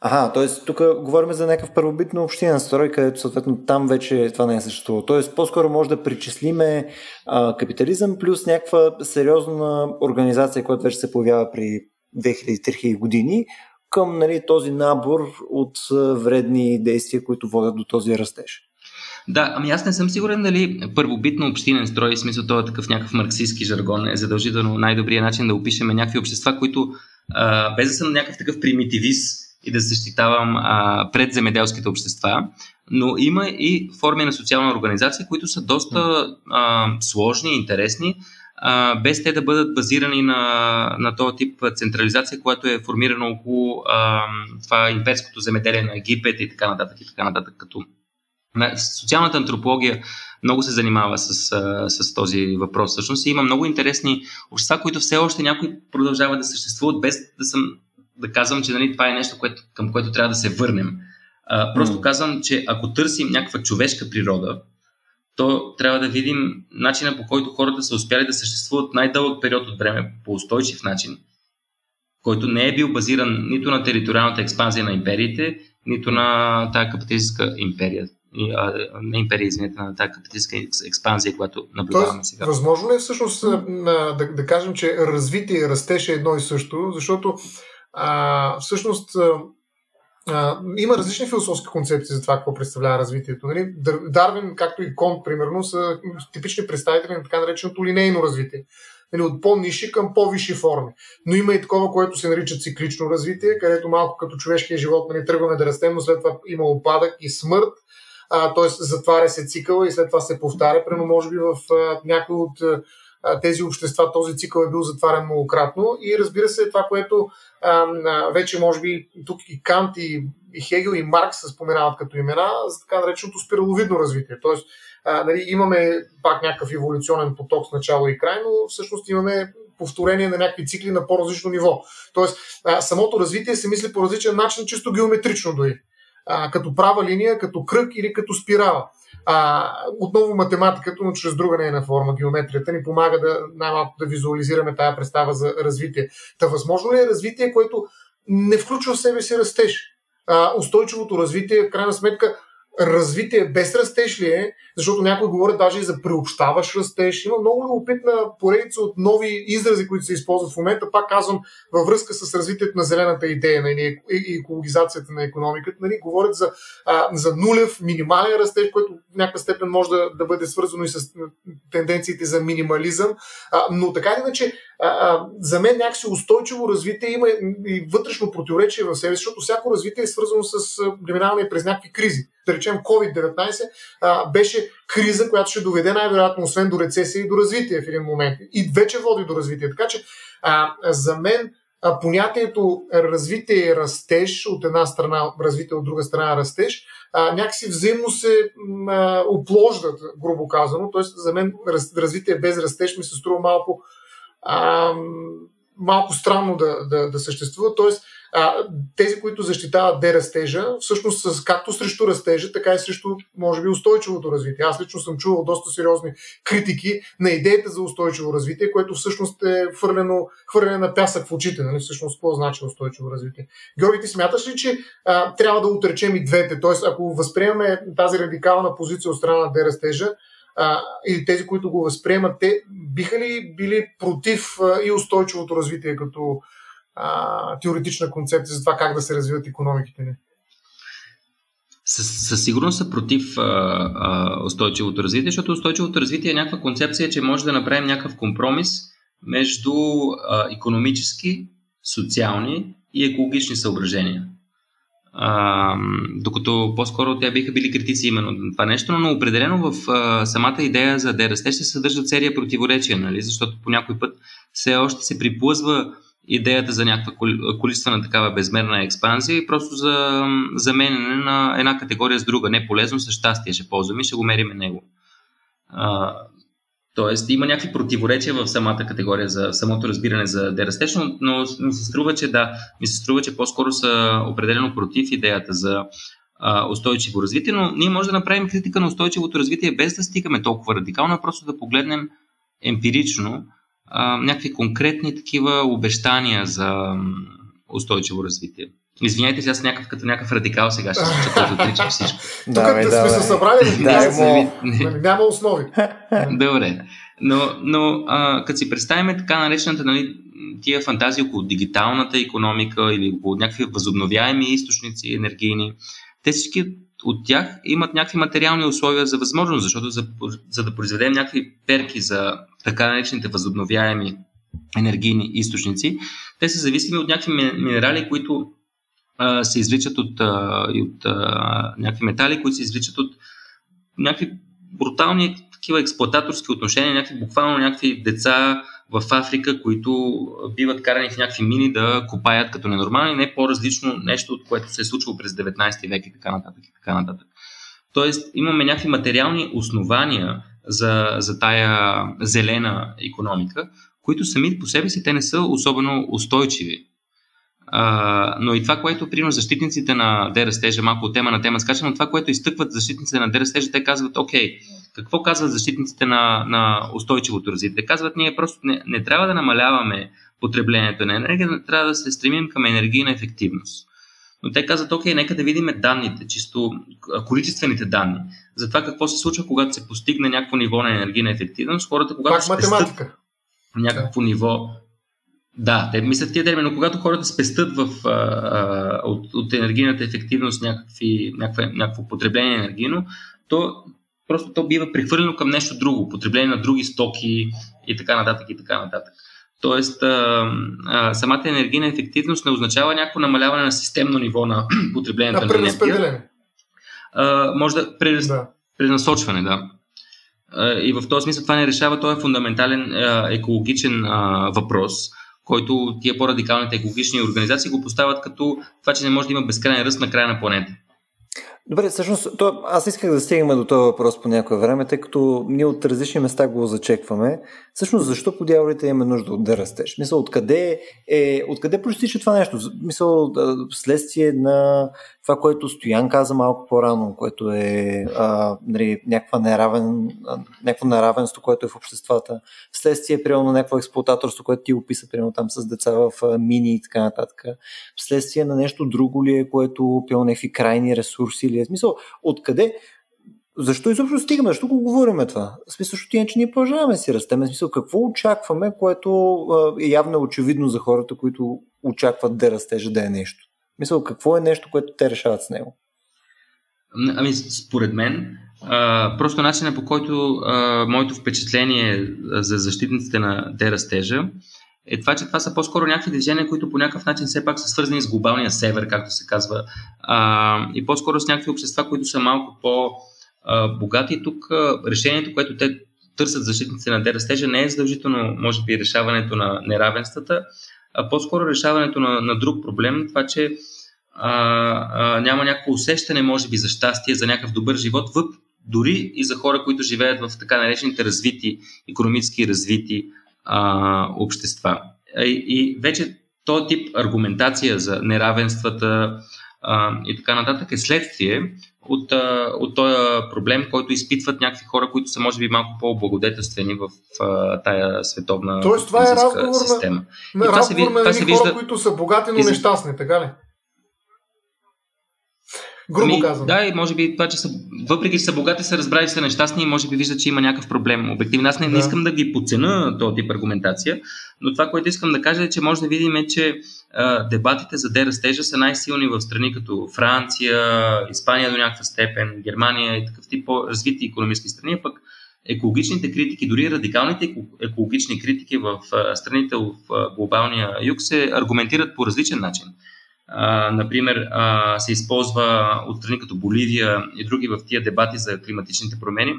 Ага, т.е. тук говорим за някакъв първобитно община строй, където съответно там вече това не е съществувало. Т.е. по-скоро може да причислиме а, капитализъм плюс някаква сериозна организация, която вече се появява при 2000-3000 години, към нали, този набор от вредни действия, които водят до този растеж. Да, ами аз не съм сигурен дали първобитно общинен строй, в смисъл това е такъв някакъв марксистски жаргон, е задължително най-добрият начин да опишеме някакви общества, които а, без да съм някакъв такъв примитивист и да защитавам а, пред земеделските общества, но има и форми на социална организация, които са доста а, сложни и интересни, а, без те да бъдат базирани на, на този тип централизация, която е формирана около а, това имперското земеделие на Египет и така нататък. И така нататък като Социалната антропология много се занимава с, с този въпрос. Всъщност има много интересни общества, които все още някои продължават да съществуват, без да съм да казвам, че нали, това е нещо, което, към което трябва да се върнем. А, просто mm. казвам, че ако търсим някаква човешка природа, то трябва да видим начина по който хората са успяли да съществуват най-дълъг период от време по устойчив начин, който не е бил базиран нито на териториалната експанзия на империите, нито на тази капиталистическа империя. Не империя, извинете, на тази капиталистическа експанзия, която наблюдаваме Тоест, сега. Възможно ли е всъщност да, да кажем, че развитие и растеж е едно и също, защото а, всъщност а, има различни философски концепции за това какво представлява развитието. Нали? Дарвин, както и Конт, примерно, са типични представители на така нареченото линейно развитие. Нали, от по-ниши към по-висши форми. Но има и такова, което се нарича циклично развитие, където малко като човешкия живот нали, тръгваме да растем, но след това има опадък и смърт, т.е. затваря се цикъла и след това се повтаря. Прено може би в някои от тези общества този цикъл е бил затварен многократно и разбира се това, което вече може би тук и Кант и, и Хегел и Маркс се споменават като имена за така нареченото спираловидно развитие. Тоест, нали, имаме пак някакъв еволюционен поток с начало и край, но всъщност имаме повторение на някакви цикли на по-различно ниво. Тоест, самото развитие се мисли по различен начин, чисто геометрично дори. Като права линия, като кръг или като спирала. А, отново математиката, но чрез друга нейна форма, геометрията, ни помага да най-малко да визуализираме тая представа за развитие. Та възможно ли е развитие, което не включва в себе си растеж? А, устойчивото развитие, в крайна сметка, развитие без растеж ли е, защото някой говорят даже и за приобщаващ растеж. Има много любопитна поредица от нови изрази, които се използват в момента. Пак казвам, във връзка с развитието на зелената идея нали, и екологизацията на економиката. Нали, говорят за, а, за нулев, минимален растеж, който в някаква степен може да, да бъде свързано и с тенденциите за минимализъм. А, но така или иначе, а, а, за мен някакси устойчиво развитие има и вътрешно противоречие в себе, защото всяко развитие е свързано с преминаване през някакви кризи. Да речем COVID-19 а, беше криза, която ще доведе най-вероятно, освен до рецесия и до развитие в един момент. И вече води до развитие. Така че а, за мен а, понятието развитие и растеж от една страна, развитие от друга страна растеж, а, някакси взаимно се а, оплождат, грубо казано. Тоест за мен раз, развитие без растеж ми се струва малко а, малко странно да, да, да съществува. Тоест, а, тези, които защитават дерастежа, всъщност с, както срещу растежа, така и срещу, може би, устойчивото развитие. Аз лично съм чувал доста сериозни критики на идеята за устойчиво развитие, което всъщност е хвърлено, хвърляне на пясък в очите. Нали? Всъщност, какво значи устойчиво развитие? Георги, ти смяташ ли, че а, трябва да отречем и двете? Тоест, ако възприемаме тази радикална позиция от страна на дерастежа, а, или тези, които го възприемат, те биха ли били против а, и устойчивото развитие като а, теоретична концепция за това как да се развиват економиките ни? Със, със сигурност са против а, а, устойчивото развитие, защото устойчивото развитие е някаква концепция, че може да направим някакъв компромис между а, економически, социални и екологични съображения. А, докато по-скоро те биха били критици именно на това нещо, но определено в а, самата идея за дерастеж се съдържат серия противоречия, нали? защото по някой път все още се приплъзва идеята за някаква количествена такава безмерна експанзия и просто за заменяне на една категория с друга. Не полезно, с щастие ще ползваме и ще го мериме него. А, тоест има някакви противоречия в самата категория за самото разбиране за дерастеж, но, ми се струва, че да, ми се струва, че по-скоро са определено против идеята за а, устойчиво развитие, но ние може да направим критика на устойчивото развитие без да стигаме толкова радикално, просто да погледнем емпирично а, някакви конкретни такива обещания за устойчиво развитие. Извиняйте, сега съм някакъв като някакъв радикал сега, ще се да отричам всичко. Тук да, сме се събрали, да, да, нали, няма основи. Добре. Но, но а, като си представим така наречената нали, тия фантазии около дигиталната економика или около някакви възобновяеми източници енергийни, те всички от тях имат някакви материални условия за възможност, защото за, за да произведем някакви перки за така наречените възобновяеми енергийни източници, те са зависими от някакви минерали, които а, се извличат от, а, от а, някакви метали, които се извличат от някакви брутални такива експлуататорски отношения, някакви, буквално някакви деца в Африка, които биват карани в някакви мини да копаят като ненормални, не по-различно нещо, от което се е случвало през 19 век и така нататък. И така нататък. Тоест, имаме някакви материални основания за, за тая зелена економика, които сами по себе си те не са особено устойчиви. А, но и това, което, примерно, защитниците на дерастежа, малко от тема на тема скача, но това, което изтъкват защитниците на дерастежа, те казват, окей, какво казват защитниците на, на устойчивото развитие? Казват, ние просто не, не трябва да намаляваме потреблението на енергия, трябва да се стремим към енергийна ефективност. Но те казват, окей, нека да видим данните, чисто количествените данни, за това какво се случва, когато се постигне някакво ниво на енергийна ефективност. Хората, когато Пак математика. някакво ниво да, те мислят тия термини, но когато хората спестат в, а, а, от, от енергийната ефективност някакви, някакво, някакво потребление енергийно, то просто то бива прехвърлено към нещо друго, потребление на други стоки и така нататък и така нататък. Тоест, а, а, самата енергийна ефективност не означава някакво намаляване на системно ниво на потреблението на енергия. А, може да, през, да. пренасочване, да. И в този смисъл това не решава, това е фундаментален екологичен въпрос който тия по-радикалните екологични организации го поставят като това, че не може да има безкрайен ръст на края на планета. Добре, всъщност, то, аз исках да стигнем до този въпрос по някое време, тъй като ние от различни места го зачекваме. Всъщност, защо по дяволите имаме нужда да растеш? Мисъл, откъде, е, откъде проистича това нещо? Мисъл, следствие на това, което Стоян каза малко по-рано, което е а, нали, някаква неравен, някакво неравенство, което е в обществата, вследствие, примерно, някакво експлуататорство, което ти описа, примерно, там с деца в мини и така нататък, вследствие на нещо друго ли е, което, примерно, някакви крайни ресурси насилие. В смисъл, откъде? Защо изобщо стигаме? Защо го говорим това? В смисъл, защото иначе ние продължаваме си растем. В смисъл, какво очакваме, което е явно е очевидно за хората, които очакват да растежа да е нещо? Смисъл, какво е нещо, което те решават с него? Ами, според мен, а, просто начинът по който а, моето впечатление за защитниците на дерастежа е това, че това са по-скоро някакви движения, които по някакъв начин все пак са свързани с глобалния север, както се казва, а, и по-скоро с някакви общества, които са малко по-богати. Тук решението, което те търсят защитниците на дерастежа, не е задължително, може би, решаването на неравенствата, а по-скоро решаването на, на друг проблем, това, че а, а, няма някакво усещане, може би, за щастие, за някакъв добър живот, въп, дори и за хора, които живеят в така наречените развити, економически развити а, общества. И, и вече този тип аргументация за неравенствата а, и така нататък е следствие от, от този проблем, който изпитват някакви хора, които са може би малко по-благодетелствени в а, тая световна Тоест, това е разговор система. на, на, разговор се, на това се вижда, хора, които са богати, но нещастни, така ли? Грубо ами, казвам. Да, и може би това, че са, въпреки че са богати, са разбрали, че са нещастни и може би виждат, че има някакъв проблем. Обективно, аз не, да. не искам да ги подцена този тип аргументация, но това, което искам да кажа е, че може да видим, е, че дебатите за дерастежа са най-силни в страни като Франция, Испания до някаква степен, Германия и такъв тип по-развити економически страни, пък екологичните критики, дори радикалните екологични критики в страните в глобалния юг се аргументират по различен начин. А, например, а, се използва от страни като Боливия и други в тия дебати за климатичните промени,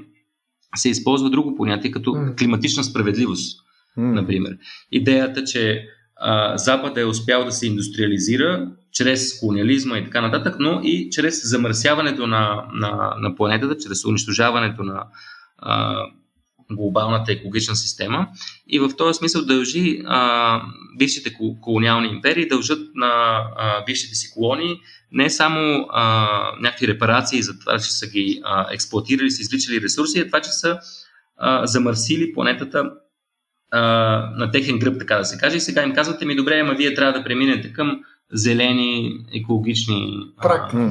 се използва друго понятие като климатична справедливост, например. Идеята, че а, Запад е успял да се индустриализира чрез колониализма и така нататък, но и чрез замърсяването на, на, на планетата, чрез унищожаването на а, глобалната екологична система. И в този смисъл дължи а, бившите колониални империи, дължат на а, бившите си колонии не само а, някакви репарации за това, че са ги а, експлуатирали, са извличали ресурси, а това, че са а, замърсили планетата а, на техен гръб, така да се каже. И сега им казвате ми, добре, ама вие трябва да преминете към зелени, екологични. Практики.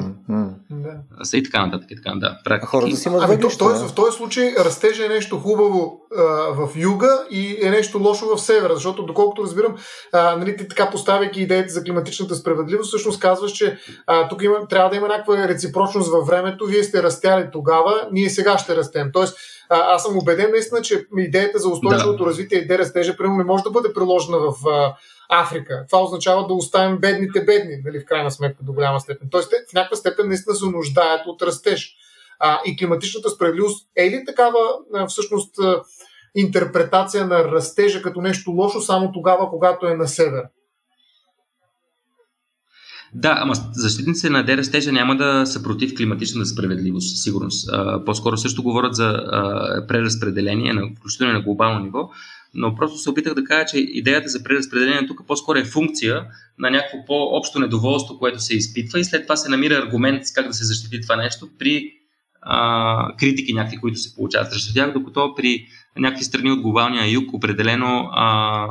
Да. И така нататък. И така, да, практики. Хората си имат ами, то, т.е. в този случай растежа е нещо хубаво а, в юга и е нещо лошо в севера, защото доколкото разбирам, а, нали, ти така поставяйки идеята за климатичната справедливост, всъщност казваш, че а, тук има, трябва да има някаква реципрочност във времето. Вие сте растяли тогава, ние сега ще растем. Тоест, а, аз съм убеден наистина, че идеята за устойчивото да. развитие и дерастежа, примерно, не може да бъде приложена в а, Африка. Това означава да оставим бедните бедни, нали, в крайна сметка до голяма степен. Тоест, те в някаква степен наистина се нуждаят от растеж. А, и климатичната справедливост е ли такава а, всъщност а, интерпретация на растежа като нещо лошо само тогава, когато е на север? Да, ама защитниците на дерастежа няма да са против климатичната справедливост, сигурност. А, по-скоро също говорят за а, преразпределение, на, включително на глобално ниво, но просто се опитах да кажа, че идеята за преразпределение тук по-скоро е функция на някакво по-общо недоволство, което се изпитва и след това се намира аргумент как да се защити това нещо при а, критики някакви, които се получават срещу тях, докато при някакви страни от глобалния юг определено а,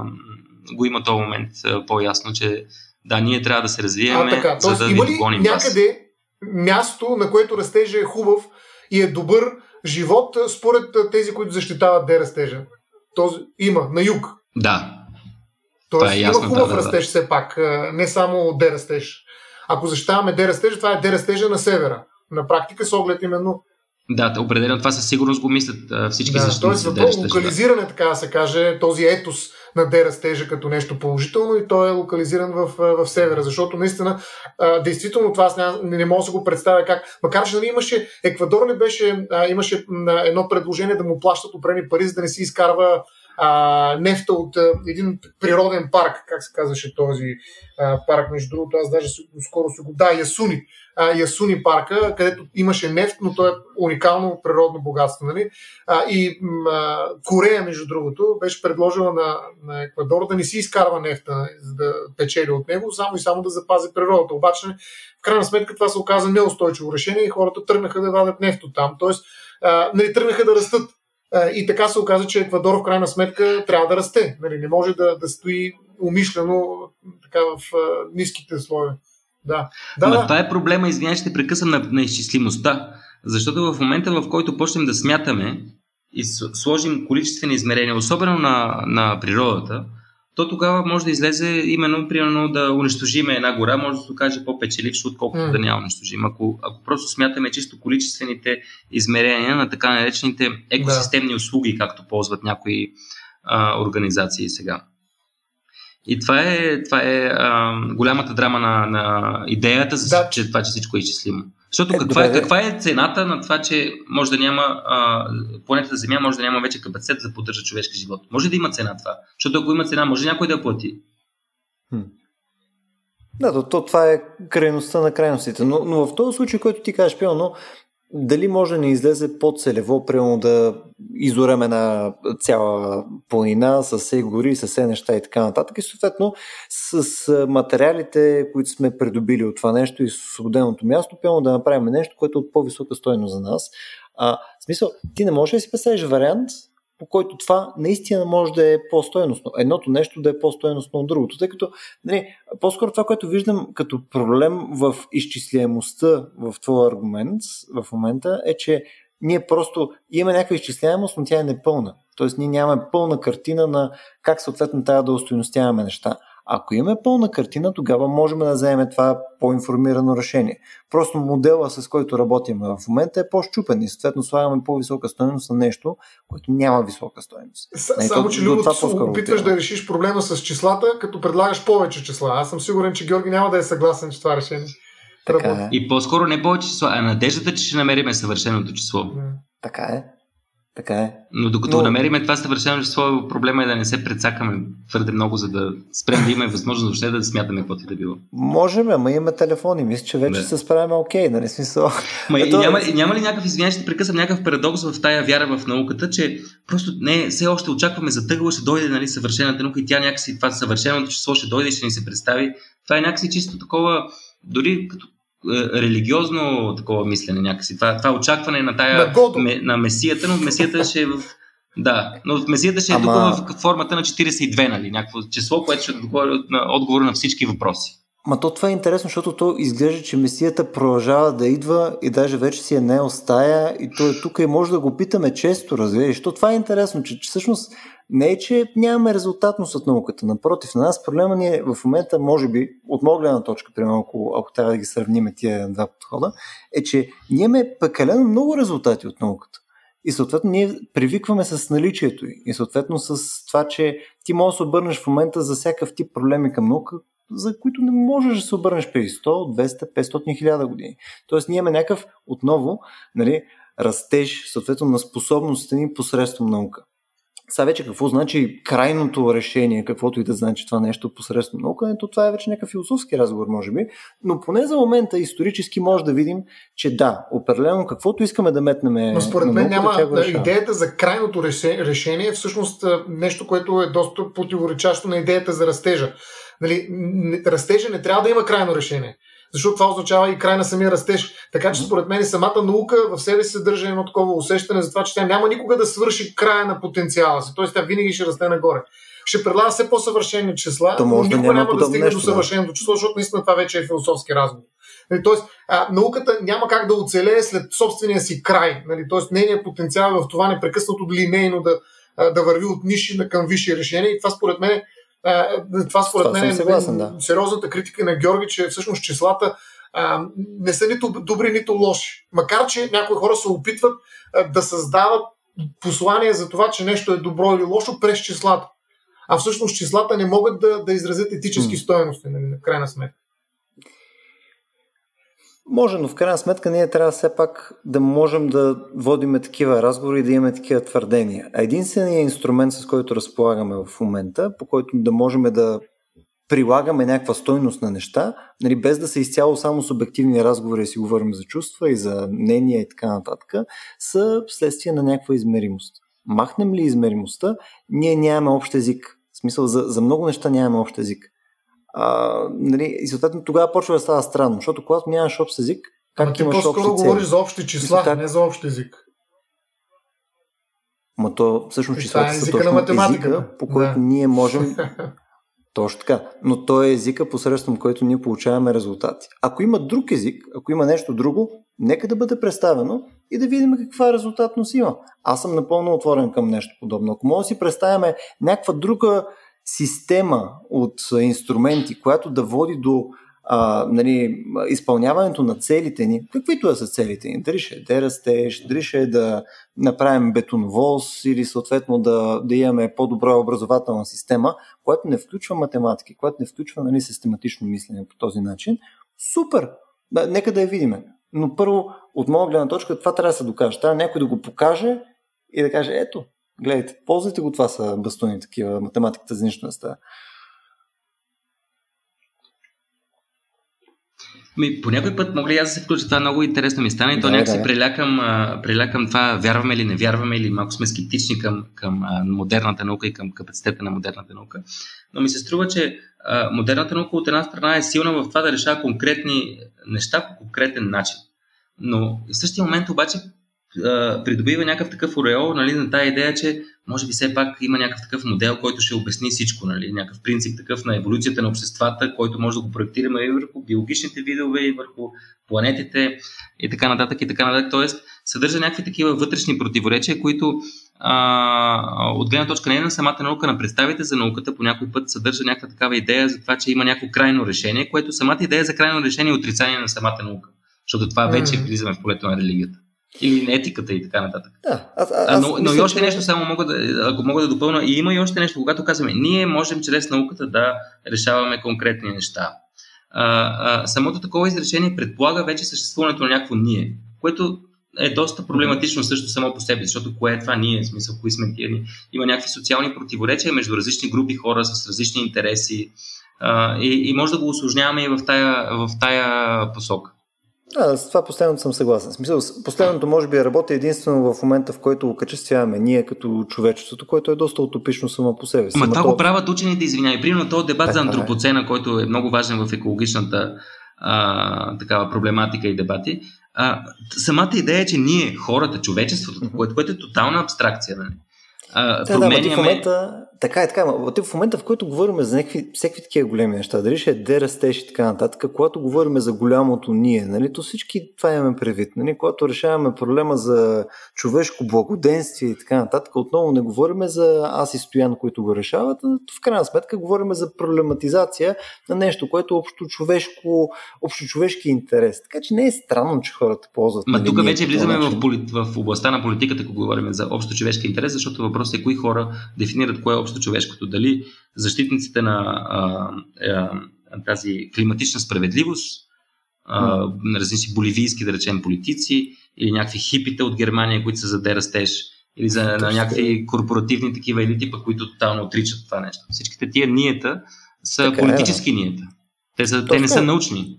го има този момент а, по-ясно, че да, ние трябва да се развием, така, за да има ли някъде вас. място, на което растежа е хубав и е добър живот, според тези, които защитават дерастежа? Този, има, на юг. Да. Тоест, е ясно, има хубав да, да, растеж да. все пак, не само дерастеж. Ако защитаваме дерастежа, това е дерастежа на севера. На практика с оглед именно да, определено това със сигурност го мислят всички да, защитници. Тоест, въпрос локализиране, така да се каже, този етос на дерастежа като нещо положително и той е локализиран в, в севера, защото наистина, а, действително това аз не, не мога да го представя как, макар че нали, имаше, Еквадор не беше, а, имаше едно предложение да му плащат опрени пари, за да не си изкарва а, нефта от а, един природен парк, как се казваше този а, парк, между другото, аз даже скоро се го... Да, Ясуни. А, Ясуни парка, където имаше нефт, но то е уникално природно богатство. Нали? А, и а, Корея, между другото, беше предложила на, на Еквадор да не си изкарва нефта, за да печели от него, само и само да запази природата. Обаче, в крайна сметка, това се оказа неустойчиво решение и хората тръгнаха да вадят нефт от там. Тоест, а, нали, тръгнаха да растат и така се оказа, че Еквадор в крайна сметка трябва да расте. Нали, не може да, да стои умишлено така в а, ниските слоеве. Да. да, Ама да. това е проблема, извинявай, ще прекъсвам на, на изчислимостта. Защото в момента, в който почнем да смятаме и сложим количествени измерения, особено на, на природата, то тогава може да излезе именно, примерно, да унищожим една гора, може да се окаже по-печелившо, отколкото mm. да няма унищожим. Ако, ако просто смятаме чисто количествените измерения на така наречените екосистемни да. услуги, както ползват някои а, организации сега. И това е, това е а, голямата драма на, на идеята, за, да. че това, че всичко е изчислимо. Защото е, каква, е, каква е цената на това, че може да няма, а, планетата Земя може да няма вече капацитет за да поддържа човешки живот? Може да има цена това? Защото ако има цена, може някой да плати. Хм. Да, то, то, това е крайността на крайностите. Но, но в този случай, който ти кажеш, пълно, дали може да не излезе по-целево, примерно да изорем една цяла планина с все гори, с все неща и така нататък. И съответно с материалите, които сме придобили от това нещо и с освободеното място, пълно да направим нещо, което е от по-висока стойност за нас. А, в смисъл, ти не можеш да си представиш вариант, по който това наистина може да е по-стойностно. Едното нещо да е по-стойностно от другото. Тъй като, нали, по-скоро това, което виждам като проблем в изчисляемостта в твоя аргумент в момента е, че ние просто имаме някаква изчисляемост, но тя е непълна. Тоест ние нямаме пълна картина на как съответно трябва да устойностяваме неща. Ако имаме пълна картина, тогава можем да вземем това по-информирано решение. Просто модела, с който работим в момента е по-щупен и съответно слагаме по-висока стоеност на нещо, което няма висока стоеност. С- само, че Любо, опитваш да решиш проблема с числата, като предлагаш повече числа. Аз съм сигурен, че Георги няма да е съгласен, че това решение. Така е. И по-скоро не повече числа, а надеждата, че ще намериме съвършеното число. Така е. Така е. Но докато Но... намериме това съвършено число, проблема е да не се прецакаме твърде много, за да спрем да имаме възможност въобще да смятаме каквото и да било. Можем, ама имаме телефони. Мисля, че вече да. се справяме окей, нали смисъл. Ма, и, няма, и, няма, ли някакъв, извинявай, ще прекъсвам някакъв парадокс в тая вяра в науката, че просто не, все още очакваме за тъгла, ще дойде нали, съвършената наука и тя някакси това съвършеното число ще дойде и ще ни се представи. Това е някакси чисто такова, дори като религиозно такова мислене някакси. Това, това очакване на тая на, на месията, но месията ще е в да, но месията ще е Ама... тук в формата на 42, нали? Някакво число, което ще отговори на отговор на всички въпроси. Ма то това е интересно, защото то изглежда, че месията продължава да идва и даже вече си е не остая и той е тук и може да го питаме често, разбираш. То това е интересно, че, че всъщност не е, че нямаме резултатност от науката. Напротив, на нас проблема ни е в момента, може би, от моя гледна точка, примерно, ако, ако трябва да ги сравним тия два подхода, е, че ние имаме пекалено много резултати от науката. И съответно ние привикваме с наличието й. И съответно с това, че ти можеш да се обърнеш в момента за всякакъв тип проблеми към наука, за които не можеш да се обърнеш преди 100, 200, 500 хиляда години. Тоест ние имаме някакъв отново нали, растеж, съответно на способностите ни посредством наука. Сега вече какво значи крайното решение, каквото и да значи това нещо посредством наука, то това е вече някакъв философски разговор, може би, но поне за момента исторически може да видим, че да, определено каквото искаме да метнем. Но според мен няма идеята за крайното решение е всъщност нещо, което е доста противоречащо на идеята за растежа. Нали, растежа не трябва да има крайно решение защото това означава и край на самия растеж. Така че според мен самата наука в себе си съдържа едно такова усещане за това, че тя няма никога да свърши края на потенциала си. Тоест тя винаги ще расте нагоре. Ще предлага все по-съвършени числа, То но никога да няма да стигне до съвършеното число, защото наистина това вече е философски разговор. Нали, тоест, а, науката няма как да оцелее след собствения си край. Нали, тоест, нейният потенциал е в това непрекъснато линейно да, да върви от ниши към висши решения. И това според мен това според мен е съгласен, да. сериозната критика на Георги, че всъщност числата а, не са нито добри, нито лоши. Макар, че някои хора се опитват а, да създават послание за това, че нещо е добро или лошо през числата. А всъщност числата не могат да, да изразят етически mm. стоености, нали, на крайна сметка. Може, но в крайна сметка ние трябва все пак да можем да водиме такива разговори и да имаме такива твърдения. А единственият инструмент, с който разполагаме в момента, по който да можем да прилагаме някаква стойност на неща, нали, без да са изцяло само субективни разговори, си говорим за чувства и за мнения и така нататък, са вследствие на някаква измеримост. Махнем ли измеримостта, ние нямаме общ език. В смисъл, за, за много неща нямаме общ език. А, нали, и съответно тогава почва да става странно, защото когато нямаш общ език, как Ама ти имаш по-скоро общи говориш за общи числа, как... не за общ език. Ма то всъщност числата е са точно езика, по който да. ние можем Точно така. Но той е езика, посредством който ние получаваме резултати. Ако има друг език, ако има нещо друго, нека да бъде представено и да видим каква резултатност има. Аз съм напълно отворен към нещо подобно. Ако може да си представяме някаква друга система от инструменти, която да води до а, нали, изпълняването на целите ни, каквито да са целите ни, дали ще е да растеж, дали ще е да направим бетоновоз или съответно да, да имаме по-добра образователна система, която не включва математики, която не включва нали, систематично мислене по този начин, супер! Да, нека да я видим. Но първо, от моя гледна точка, това трябва да се докаже. Трябва някой да го покаже и да каже, ето, гледайте, ползвайте го, това са бастуни такива, математиката за нищо не става. Ми, по някой път мога ли аз да се включа? Това много интересно ми стана и то да, някакси да. прилякам, прилякам това вярваме или не вярваме или малко сме скептични към, към модерната наука и към капацитета на модерната наука. Но ми се струва, че а, модерната наука от една страна е силна в това да решава конкретни неща по конкретен начин. Но в същия момент обаче придобива някакъв такъв ореол нали, на тази идея, че може би все пак има някакъв такъв модел, който ще обясни всичко, нали, някакъв принцип такъв на еволюцията на обществата, който може да го проектираме и върху биологичните видове, и върху планетите и така нататък и така нататък. Тоест, съдържа някакви такива вътрешни противоречия, които а, от гледна точка не на самата наука, на представите за науката, по някой път съдържа някаква такава идея за това, че има някакво крайно решение, което самата идея за крайно решение е отрицание на самата наука. Защото това вече влизаме в полето на религията. Или етиката и така нататък. Да, аз, аз, но, но и още че... нещо само мога да, ако мога да допълна, и има и още нещо, когато казваме, ние можем чрез науката да решаваме конкретни неща. А, а, самото такова изречение предполага вече съществуването на някакво ние, което е доста проблематично също само по себе, защото кое е това ние, в смисъл, кои сме тия ни. Има някакви социални противоречия между различни групи хора с различни интереси а, и, и може да го осложняваме и в тая, в тая посока. А, с това последното съм съгласен. Смисъл, последното може би работи единствено в момента, в който окачествяваме ние като човечеството, което е доста утопично само по себе си. Ма това то... го правят учените, извинявай. Примерно този дебат така, за е. антропоцена, който е много важен в екологичната а, такава проблематика и дебати. А, самата идея е, че ние, хората, човечеството, което, което е тотална абстракция, нали? а, да, променяме... да, в момента, така е, така е. В момента, в който говорим за някакви, всеки такива големи неща, дали ще е дерастеж и така нататък, когато говорим за голямото ние, нали, то всички това имаме предвид. Нали, когато решаваме проблема за човешко благоденствие и така нататък, отново не говорим за аз и Стоян, които го решават, а в крайна сметка говорим за проблематизация на нещо, което е общо, човешко, общо човешки интерес. Така че не е странно, че хората ползват. Ма нали, тук вече влизаме в, в областта на политиката, ако говорим за общо човешки интерес, защото въпросът е кои хора дефинират кое е общо човешкото. Дали защитниците на а, а, тази климатична справедливост, а, различни боливийски, да речем, политици, или някакви хипите от Германия, които са за дерастеж, или за на някакви корпоративни такива елити, пък които тотално отричат това нещо. Всичките тия ниета са така, е, политически е, ниета. Те, са, те не са научни.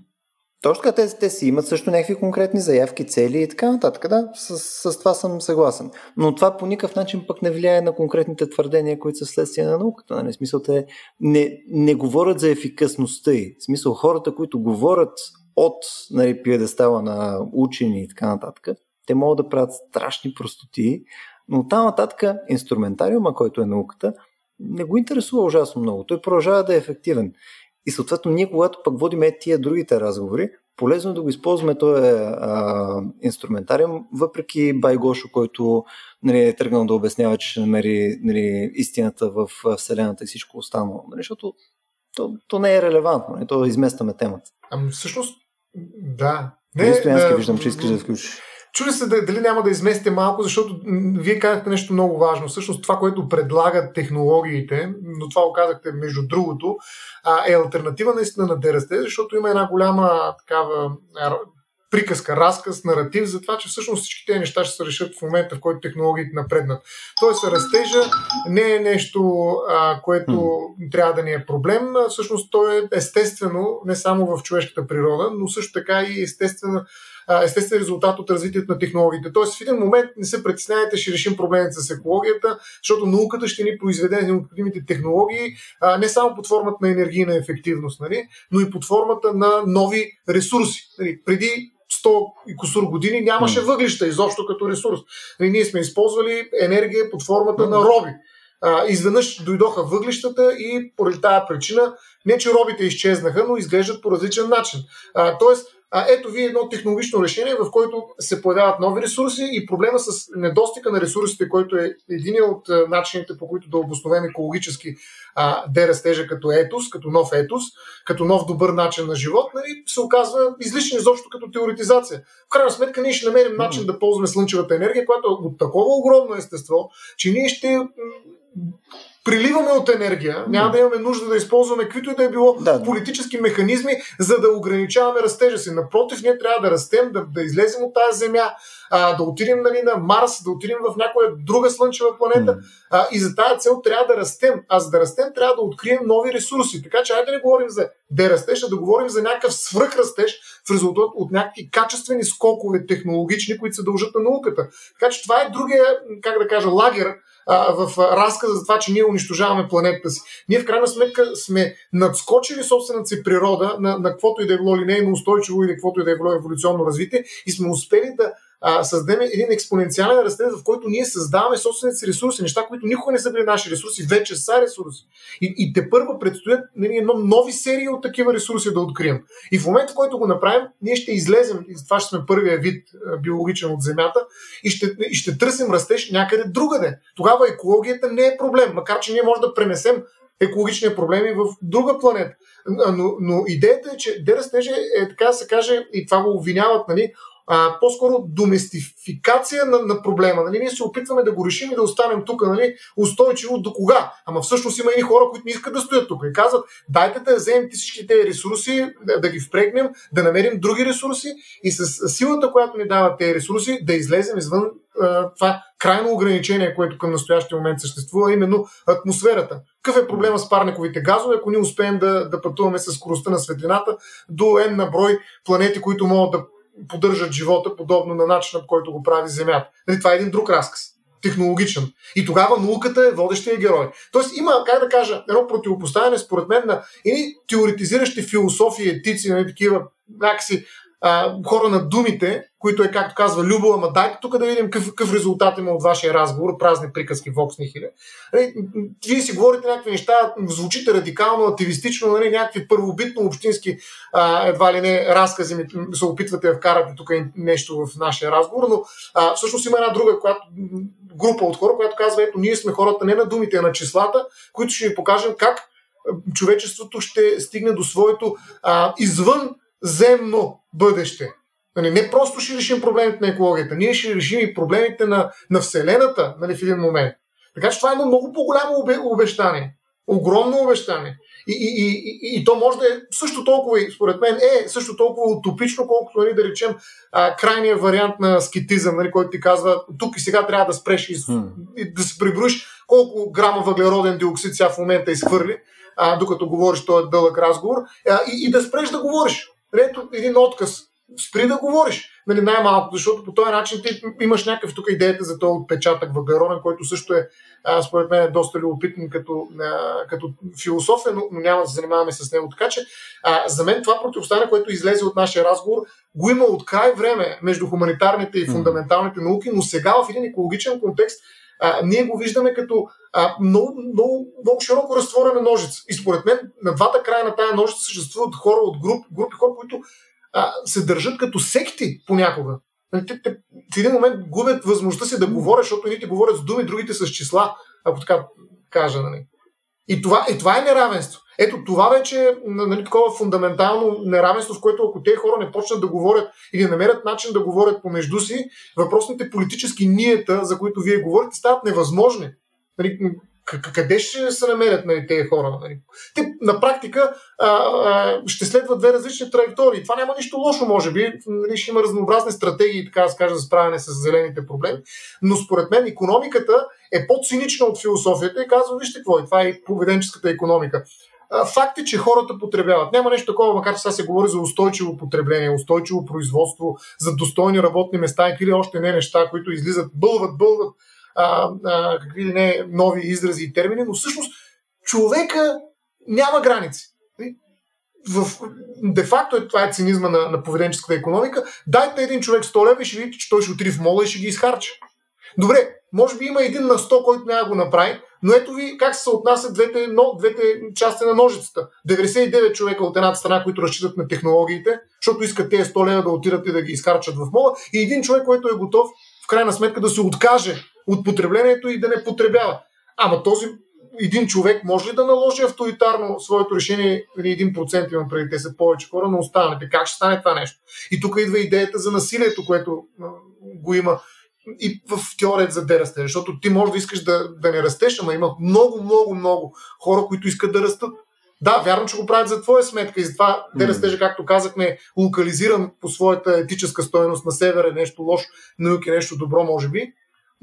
Точно така, те, те си имат също някакви конкретни заявки, цели и така нататък. Да, с, с това съм съгласен. Но това по никакъв начин пък не влияе на конкретните твърдения, които са следствие на науката. Нали? Смисъл, те не, не говорят за ефикасността и. Смисъл, хората, които говорят от нали, пиедестала на учени и така нататък, те могат да правят страшни простоти, но там нататък инструментариума, който е науката, не го интересува ужасно много. Той продължава да е ефективен. И съответно ние, когато пък водим е тия другите разговори, полезно е да го използваме този е, инструментариум, въпреки Байгошо, който нали, е тръгнал да обяснява, че ще намери нали, истината в Вселената и всичко останало. Нали, защото то, то не е релевантно, нали, то изместваме темата. Ами всъщност, да. Не, Стоянски, виждам, че искаш да включиш. Чули се дали няма да изместите малко, защото вие казахте нещо много важно. Всъщност това, което предлагат технологиите, но това оказахте между другото, е альтернатива наистина на ДРСТ, защото има една голяма такава приказка, разказ, наратив за това, че всъщност всички тези неща ще се решат в момента, в който технологиите напреднат. Тоест, растежа не е нещо, а, което mm. трябва да ни е проблем. Всъщност, то е естествено, не само в човешката природа, но също така и естествено естествен резултат от развитието на технологиите. Тоест в един момент не се притеснявайте, ще решим проблемите с екологията, защото науката ще ни произведе необходимите технологии не само под формата на енергийна ефективност, нали, но и под формата на нови ресурси. Нали, преди 100 и косур години нямаше въглища изобщо като ресурс. Нали, ние сме използвали енергия под формата на роби а, изведнъж дойдоха въглищата и поради тази причина не, че робите изчезнаха, но изглеждат по различен начин. А, тоест, а, ето ви едно технологично решение, в което се появяват нови ресурси и проблема с недостига на ресурсите, който е един от начините по които да обосновем екологически а, дерастежа като етос, като нов етос, като нов добър начин на живот, нали, се оказва излишен изобщо като теоретизация. В крайна сметка ние ще намерим начин да ползваме слънчевата енергия, която е от такова огромно естество, че ние ще приливаме от енергия, няма да имаме нужда да използваме каквито и да е било да. политически механизми, за да ограничаваме растежа си. Напротив, ние трябва да растем, да, да излезем от тази земя, а, да отидем нали, на Марс, да отидем в някоя друга слънчева планета. А, и за тази цел трябва да растем. А за да растем, трябва да открием нови ресурси. Така че, айде да не говорим за дерастеж, а да говорим за някакъв свръхрастеж в резултат от някакви качествени скокове технологични, които се дължат на науката. Така че това е другия, как да кажа, лагер, в разказа за това, че ние унищожаваме планетата си. Ние в крайна сметка сме надскочили собствената си природа на, на каквото и да е било линейно устойчиво или каквото и да е било еволюционно развитие и сме успели да а, създадем един експоненциален растеж, в който ние създаваме собствените си ресурси, неща, които никога не са били наши ресурси, вече са ресурси. И, и те първо предстоят нали, едно нови серии от такива ресурси да открием. И в момента, в който го направим, ние ще излезем, и това ще сме първия вид биологичен от Земята, и ще, и ще търсим растеж някъде другаде. Тогава екологията не е проблем, макар че ние можем да пренесем екологични проблеми в друга планета. Но, но идеята е, че дерастеж е, така да се каже, и това го обвиняват, нали, а, по-скоро доместификация на, на проблема. Нали? Ние се опитваме да го решим и да останем тук нали? устойчиво до кога. Ама всъщност има и хора, които не искат да стоят тук и казват, дайте да вземем всички тези ресурси, да, да ги впрегнем, да намерим други ресурси и с силата, която ни дават тези ресурси, да излезем извън това крайно ограничение, което към настоящия момент съществува, именно атмосферата. Какъв е проблема с парниковите газове, ако ние успеем да, да пътуваме с скоростта на светлината до N на брой планети, които могат да поддържат живота подобно на начина, по който го прави Земята. Нали, това е един друг разказ. Технологичен. И тогава науката е водещия герой. Тоест има, как да кажа, едно противопоставяне, според мен, на едни теоретизиращи философии, етици, нали, такива някакси хора на думите, които е, както казва Любо, ама дайте тук да видим какъв, какъв резултат има от вашия разговор, празни приказки, вокс нихиле. Нали, вие си говорите някакви неща, звучите радикално, ативистично, нали, някакви първобитно общински а, едва ли не разкази ми се опитвате да вкарате тук нещо в нашия разговор, но а, всъщност има една друга която, група от хора, която казва, ето ние сме хората не на думите, а на числата, които ще ви покажем как човечеството ще стигне до своето а, извън земно бъдеще. Нали, не просто ще решим проблемите на екологията, ние ще решим и проблемите на, на Вселената нали, в един момент. Така че това е едно много по-голямо обещание. Огромно обещание. И, и, и, и, и то може да е също толкова, според мен, е също толкова утопично, колкото нали, да речем а, крайния вариант на скитизъм, нали, който ти казва, тук и сега трябва да спреш и, hmm. и да се приброиш колко грама въглероден диоксид сега в момента изхвърли, а, докато говориш този дълъг разговор, а, и, и да спреш да говориш. Ето един отказ. Спри да говориш. Нали, най-малко, защото по този начин ти имаш някакъв тук идеята за този отпечатък въглероден, който също е, а, според мен, е доста любопитен като, а, като философия, но, но няма да се занимаваме с него. Така че, а, за мен това противоставяне, което излезе от нашия разговор, го има от край време между хуманитарните и фундаменталните науки, но сега в един екологичен контекст а, ние го виждаме като а, много, много, много широко разтворена ножица. И според мен на двата края на тая ножица съществуват хора от груп, групи хора, които а, се държат като секти понякога. Нали, те, те, в един момент губят възможността си да говорят, защото едните говорят с думи, другите с числа, ако така кажа. Нали. И, това, и това е неравенство. Ето това вече е нали, такова фундаментално неравенство, в което ако тези хора не почнат да говорят или намерят начин да говорят помежду си, въпросните политически ниета, за които вие говорите, стават невъзможни. Нали, къде ще се намерят нали, тези хора? Нали? Те на практика а, а, ще следват две различни траектории. Това няма нищо лошо, може би. Нали, ще има разнообразни стратегии, така да се каже, за справяне с зелените проблеми. Но според мен економиката е по-цинична от философията и казва, вижте какво е, това е поведенческата економика. Факт е, че хората потребяват. Няма нещо такова, макар че сега се говори за устойчиво потребление, устойчиво производство, за достойни работни места или още не неща, които излизат, бълват, бълват а, а, какви ли не нови изрази и термини, но всъщност човека няма граници. В, де-факто е, това е цинизма на, на поведенческата економика. Дайте един човек 100 лева и ще видите, че той ще отиде в мола и ще ги изхарчи. Добре, може би има един на 100, който няма го направи, но ето ви как се отнасят двете, но, двете части на ножицата. 99 човека от едната страна, които разчитат на технологиите, защото искат тези 100 лева да отидат и да ги изхарчат в мола, и един човек, който е готов в крайна сметка да се откаже от потреблението и да не потребява. Ама този един човек може ли да наложи авторитарно своето решение или 1% имам преди те са повече хора на останалите? Как ще стане това нещо? И тук идва идеята за насилието, което го има и в теорията за дерастеж, защото ти можеш да искаш да, да не растеш, ама има много, много, много хора, които искат да растат. Да, вярно, че го правят за твоя сметка и затова mm. растежа, както казахме, локализиран по своята етическа стоеност на север е нещо лошо, на юг е нещо добро, може би.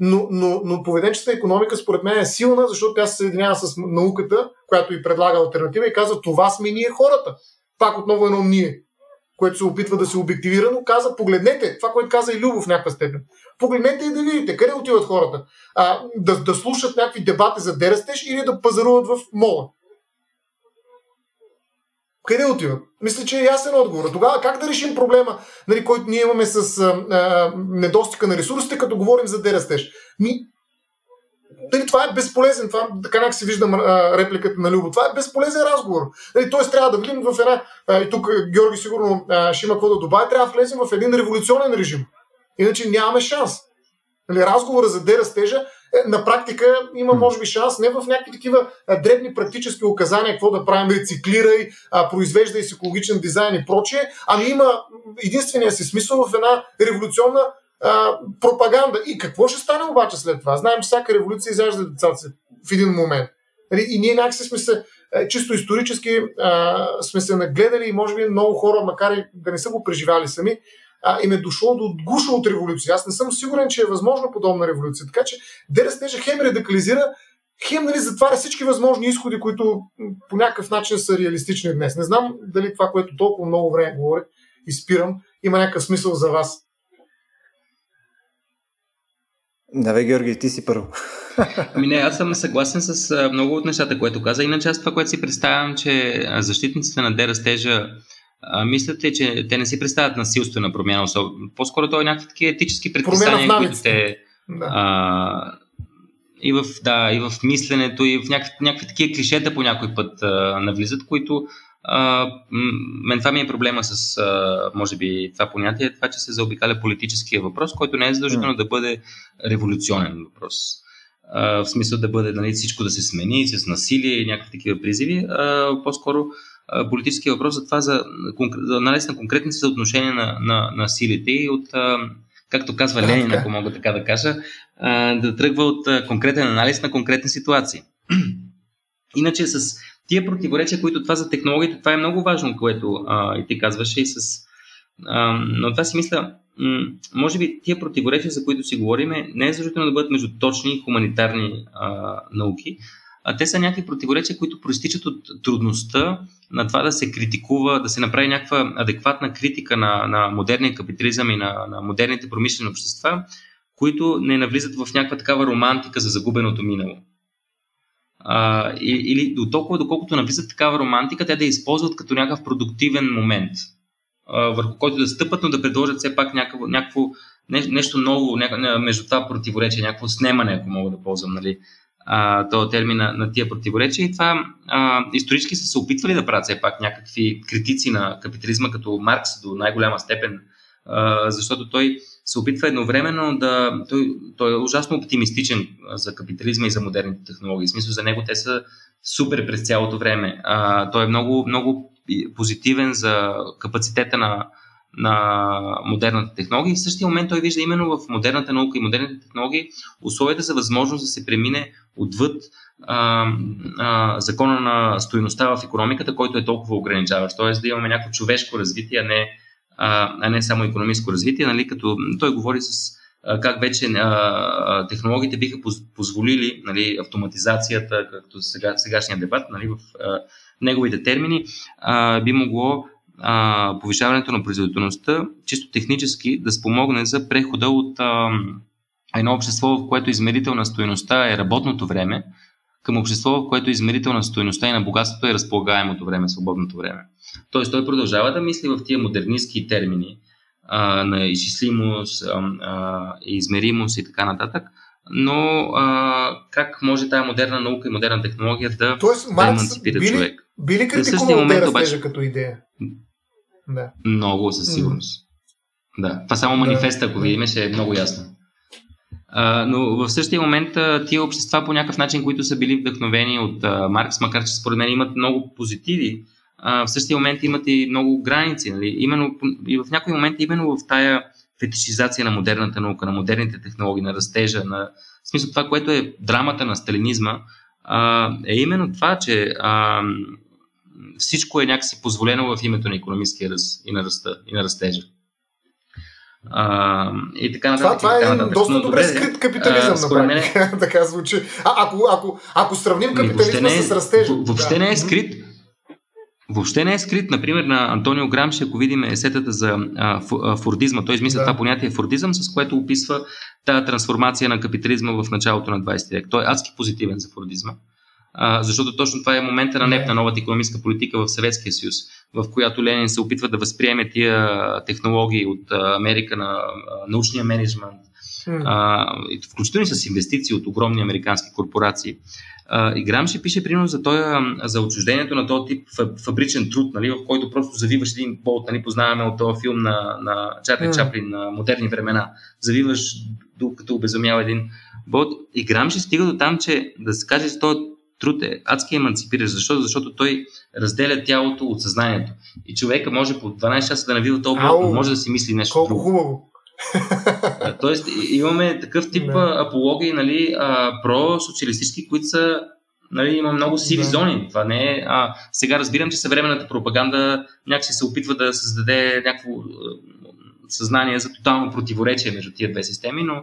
Но, но, но поведенческата економика според мен е силна, защото тя се съединява с науката, която и предлага альтернатива и казва това сме ние хората. Пак отново едно ние, което се опитва да се обективира, но каза погледнете, това, което каза и Любов в някаква степен. Погледнете и да видите къде отиват хората. А, да, да слушат някакви дебати за дерастеж или да пазаруват в мола. Къде отиват? Мисля, че е ясен отговор. Тогава как да решим проблема, нали, който ние имаме с а, а, недостига на ресурсите, като говорим за дерастеж? Ми, дали, това е безполезен, това, така как си виждам а, репликата на Любо, това е безполезен разговор. Дали, Тоест трябва да влизам в една, а, и тук Георги сигурно а, ще има какво да добави, трябва да влезем в един революционен режим. Иначе нямаме шанс. Нали, разговора за дерастежа на практика има, може би, шанс не в някакви такива дребни практически указания, какво да правим, рециклирай, произвеждай с екологичен дизайн и прочее, ами има единствения си смисъл в една революционна а, пропаганда. И какво ще стане обаче след това? Знаем, че всяка революция изяжда децата си в един момент. Нали, и ние някакси сме се, е, чисто исторически, а, сме се нагледали и може би много хора, макар и да не са го преживяли сами, а, им е дошло до гуша от революция. Аз не съм сигурен, че е възможно подобна революция. Така че Дерестежа хем радикализира, хем нали, затваря всички възможни изходи, които по някакъв начин са реалистични днес. Не знам дали това, което толкова много време говоря и спирам, има някакъв смисъл за вас. Давай, Георги, ти си първо. Ами не, аз съм съгласен с много от нещата, което каза. Иначе аз това, което си представям, че защитниците на дерастежа а, мислите, че те не си представят насилствена промяна. По-скоро то е някакви такива етически предписания, които те... Да. А, и в, да, и в мисленето, и в някакви, някакви такива клишета по някой път а, навлизат, които а, мен това ми е проблема с, а, може би, това понятие, това, че се заобикаля политическия въпрос, който не е задължително mm. да бъде революционен въпрос. А, в смисъл да бъде нали, всичко да се смени с насилие и някакви такива призиви, а, по-скоро политическия въпрос за това за, за анализ на конкретни съотношения на, на, на силите и от, както казва Ленин, ако мога така да кажа, да тръгва от конкретен анализ на конкретни ситуации. Иначе с тия противоречия, които това за технологиите, това е много важно, което а, и ти казваше и с... А, но това си мисля, м- може би тия противоречия, за които си говорим, не е задължително да бъдат между точни и хуманитарни а, науки, те са някакви противоречия, които проистичат от трудността на това да се критикува, да се направи някаква адекватна критика на, на модерния капитализъм и на, на модерните промишлени общества, които не навлизат в някаква такава романтика за загубеното минало. А, или до толкова, доколкото навлизат такава романтика, те да използват като някакъв продуктивен момент, а, върху който да стъпат, но да предложат все пак някакво, някакво нещо ново някакво, между това противоречие, някакво снемане, ако мога да ползвам нали, а, този термин на, на тия противоречия. И това а, исторически са се опитвали да правят все пак някакви критици на капитализма, като Маркс до най-голяма степен, а, защото той се опитва едновременно да. Той, той е ужасно оптимистичен за капитализма и за модерните технологии. В смисъл за него те са супер през цялото време. А, той е много, много позитивен за капацитета на, на модерната технология и в същия момент той вижда именно в модерната наука и модерните технологии условията за възможност да се премине отвъд а, а, закона на стоеността в економиката, който е толкова ограничаващ. Т.е. да имаме някакво човешко развитие, а не, а, не само економическо развитие, нали, като той говори с как вече а, технологиите биха позволили нали, автоматизацията, както сега, сегашния дебат, нали, в а, неговите термини, а, би могло а, повишаването на производителността, чисто технически да спомогне за прехода от а, едно общество, в което измерител на стоеността е работното време, към общество, в което измерител на стоеността и на богатството е разполагаемото време, свободното време. Тоест той продължава да мисли в тия модернистски термини а, на изчислимост, а, а, измеримост и така нататък, но а, как може тази модерна наука и модерна технология да, Тоест, да емансипира били, човек. Би ли критикувал да обаче... като идея? Да. Много със сигурност. Mm. Да. Това само манифеста, ако видим, ще е много ясно. А, но в същия момент тия общества по някакъв начин, които са били вдъхновени от а, Маркс, макар че според мен имат много позитиви, а, в същия момент имат и много граници. Нали? Именно, и в някои моменти именно в тая фетишизация на модерната наука, на модерните технологии, на растежа, на в смисъл това, което е драмата на сталинизма, а, е именно това, че а, всичко е някакси позволено в името на економическия раз и на, ръста, и на растежа. А, и така нататък. Това, това е нататък. доста Но, добре скрит капитализъм, а, на мен... така звучи. А, ако, ако, ако сравним капитализма не е, с растежа. Въобще да. не е скрит. Въобще не е скрит, например, на Антонио Грамши, ако видим есетата за а, фордизма, той измисля да. това понятие фордизъм, с което описва тази трансформация на капитализма в началото на 20 век. Той е адски позитивен за фордизма, а, защото точно това е момента на неп на новата економическа политика в Съветския съюз, в която Ленин се опитва да възприеме тия технологии от Америка на научния менеджмент, а, включително и с инвестиции от огромни американски корпорации. А, и Грамши пише примерно за, той, за отчуждението на този тип фабричен труд, нали, в който просто завиваш един болт, нали, познаваме от този филм на, на Чарли mm. Чаплин на модерни времена, завиваш докато обезумява един болт. И Грамши стига до там, че да се каже, че този труд е адски емансипиращ. Защо? Защото той разделя тялото от съзнанието. И човека може по 12 часа да навива болт, но може да си мисли нещо колко друго. хубаво. Тоест, имаме такъв тип да. апологии, нали, про-социалистически, които са нали, има много сиви да. зони. Това не е. А, сега разбирам, че съвременната пропаганда някакси се опитва да създаде някакво съзнание за тотално противоречие между тия две системи, но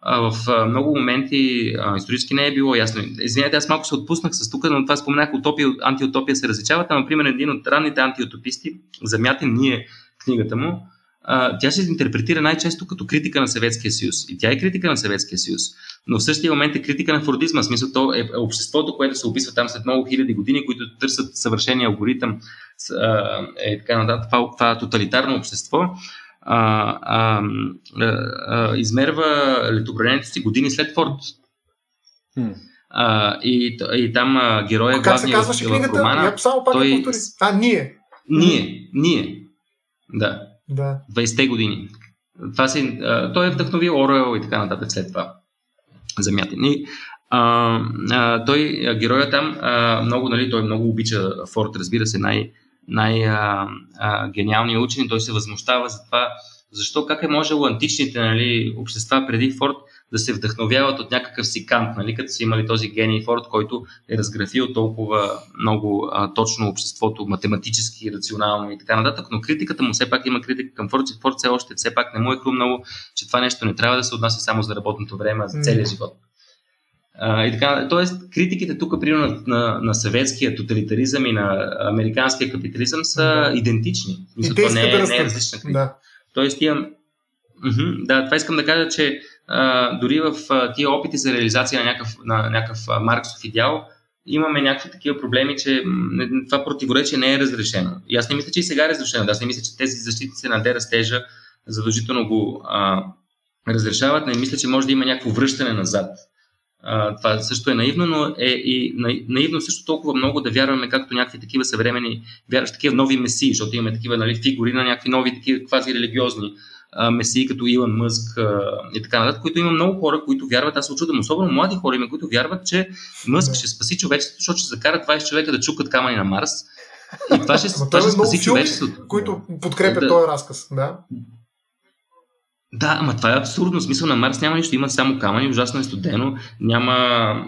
а, в а, много моменти а, исторически не е било ясно. Извинете, аз малко се отпуснах с тук, но това споменах, утопия антиутопия се различават. Например, един от ранните антиутописти, Замятин, ние книгата му, а, тя се интерпретира най-често като критика на Съветския съюз. И тя е критика на Съветския съюз. Но в същия момент е критика на фордизма. Смисъл, то е обществото, което се описва там след много хиляди години, които търсят съвършения алгоритъм, е така нататък. Това, това тоталитарно общество. А, а, а, измерва летобранението си години след Форд. Hmm. А, и, и там а, героя, главният в, в романа, Я само пак той... А, ние. Ние, ние. Да. Да. 20-те години. Това си, а, той е вдъхновил Орел и така нататък след това. Замятен. И, а, а, той, героя там, а, много, нали, той много обича Форд, разбира се, най- най-гениалният учен. Той се възмущава за това, защо как е можело античните нали, общества преди Форд да се вдъхновяват от някакъв си кант, нали, като са имали този гений Форд, който е разграфил толкова много а, точно обществото, математически, рационално и така нататък, но критиката му все пак има критика към Форд, че Форд все още все пак не му е хрумнало, че това нещо не трябва да се отнася само за работното време, а за целия живот. А, и така, тоест, критиките тук, примерно, на, на, на съветския тоталитаризъм и на американския капитализъм са да. идентични. Мисля, това не, е, не е различна критика. Да. Тоест, имам. Да, това искам да кажа, че а, дори в а, тия опити за реализация на някакъв, на някакъв а, марксов идеал, имаме някакви такива проблеми, че това противоречие не е разрешено. И аз не мисля, че и сега е разрешено. Да, аз не мисля, че тези защитници на дерастежа задължително го а, разрешават. Не мисля, че може да има някакво връщане назад. А, това също е наивно, но е и наивно също толкова много да вярваме, както някакви такива съвремени, вярваш такива нови месии, защото имаме такива нали, фигури на някакви нови такива квази религиозни месии, като Илон Мъск и така нататък, които има много хора, които вярват, аз се очудвам, особено млади хора има, които вярват, че Мъск ще спаси човечеството, защото ще закара 20 човека да чукат камъни на Марс. И това ще, това ще спаси човечеството. Които подкрепят да. този разказ. Да. Да, ама това е абсурдно. Смисъл на Марс няма нищо. Има само камъни, ужасно е студено, няма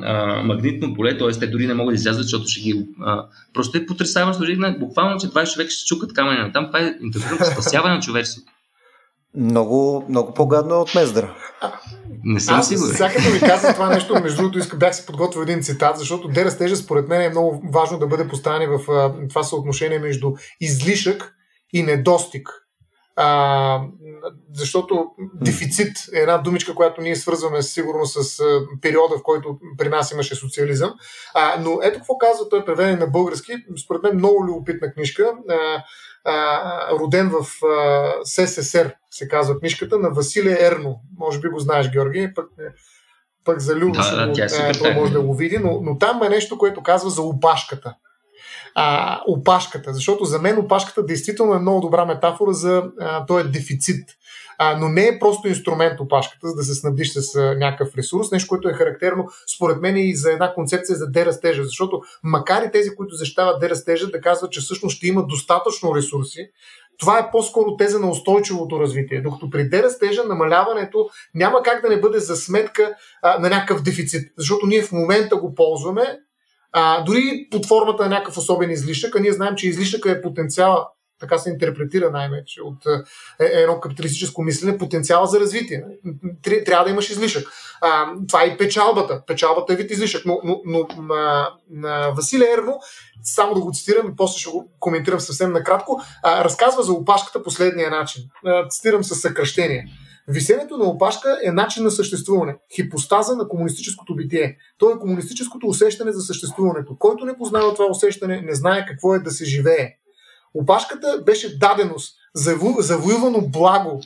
а, магнитно поле, т.е. те дори не могат да излязат, защото ще ги... А, просто е потрясаващо. Буквално, че 20 човека ще чукат камъни на там. Това е интегрирано спасяване на човечеството. Много, много по-гадно е от Мездра. Не съм Аз, сигурен. Сега като ви казах това нещо, между другото, иска, бях си подготвил един цитат, защото де растежа според мен е много важно да бъде поставен в а, това съотношение между излишък и недостиг а, защото дефицит е една думичка, която ние свързваме сигурно с периода, в който при нас имаше социализъм. А, но ето какво казва той преведен на български. Според мен много любопитна книжка. А, а, роден в а, СССР, се казва книжката, на Василия Ерно. Може би го знаеш, Георги. Пък, пък за Любо да, да, е, той може да го види, но, но там е нещо, което казва за опашката. А, опашката, защото за мен опашката действително е много добра метафора за а, този дефицит. А, но не е просто инструмент опашката, за да се снабдиш с а, някакъв ресурс, нещо, което е характерно според мен и за една концепция за дерастежа, защото макар и тези, които защитават дерастежа, да казват, че всъщност ще има достатъчно ресурси, това е по-скоро теза на устойчивото развитие. Докато при дерастежа намаляването няма как да не бъде за сметка а, на някакъв дефицит, защото ние в момента го ползваме, а, дори под формата на някакъв особен излишък, а ние знаем, че излишъка е потенциала така се интерпретира най-вече от е, е, едно капиталистическо мислене, потенциала за развитие. Трябва да имаш излишък. А, това е и печалбата. Печалбата е вид излишък. Но, но, но на, на Василия Ерно, само да го цитирам после ще го коментирам съвсем накратко, а, разказва за опашката последния начин. А, цитирам със съкръщение. Висенето на опашка е начин на съществуване, хипостаза на комунистическото битие. То е комунистическото усещане за съществуването. Който не познава това усещане, не знае какво е да се живее. Опашката беше даденост, завоювано благо.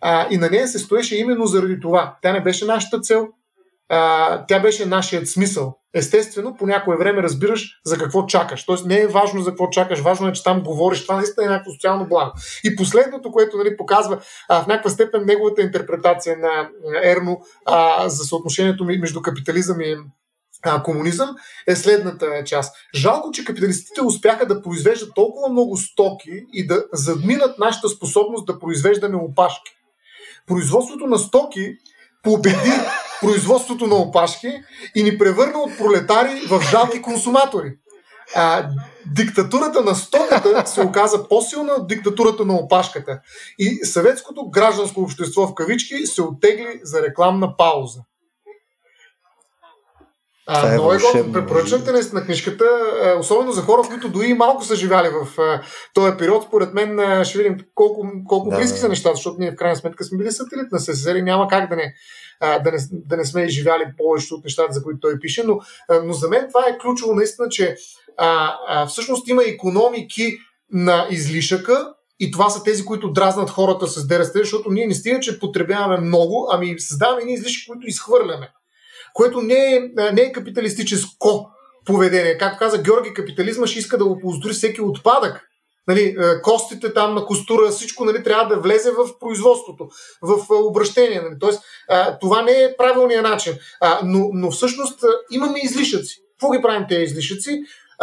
А, и на нея се стоеше именно заради това. Тя не беше нашата цел, а, тя беше нашият смисъл. Естествено, по някое време разбираш за какво чакаш. Тоест не е важно за какво чакаш, важно е, че там говориш. Това наистина е някакво социално благо. И последното, което нали, показва а, в някаква степен неговата интерпретация на Ерно а, за съотношението между капитализъм и а, комунизъм е следната част. Жалко, че капиталистите успяха да произвеждат толкова много стоки и да задминат нашата способност да произвеждаме опашки. Производството на стоки победи производството на опашки и ни превърна от пролетари в жалки консуматори. А, диктатурата на стоката се оказа по-силна от диктатурата на опашката. И съветското гражданско общество в кавички се оттегли за рекламна пауза. А, е много е готин. Препоръчвам те на книжката, особено за хора, които дори малко са живяли в този период. Според мен ще видим колко, колко да, близки да. са нещата, защото ние в крайна сметка сме били сателит на СССР и няма как да не, да не, да не сме изживяли повече от нещата, за които той пише. Но, но за мен това е ключово наистина, че а, а, всъщност има економики на излишъка, и това са тези, които дразнат хората с ДРСТ, защото ние не стига, че потребяваме много, ами създаваме едни излишки, които изхвърляме което не е, не е капиталистическо поведение. Както каза Георги, капитализма ще иска да го оползотвори всеки отпадък. Нали, костите там на костура, всичко нали, трябва да влезе в производството, в обращение. Нали. Тоест, това не е правилният начин. Но, но всъщност имаме излишъци. Какво ги правим тези излишъци?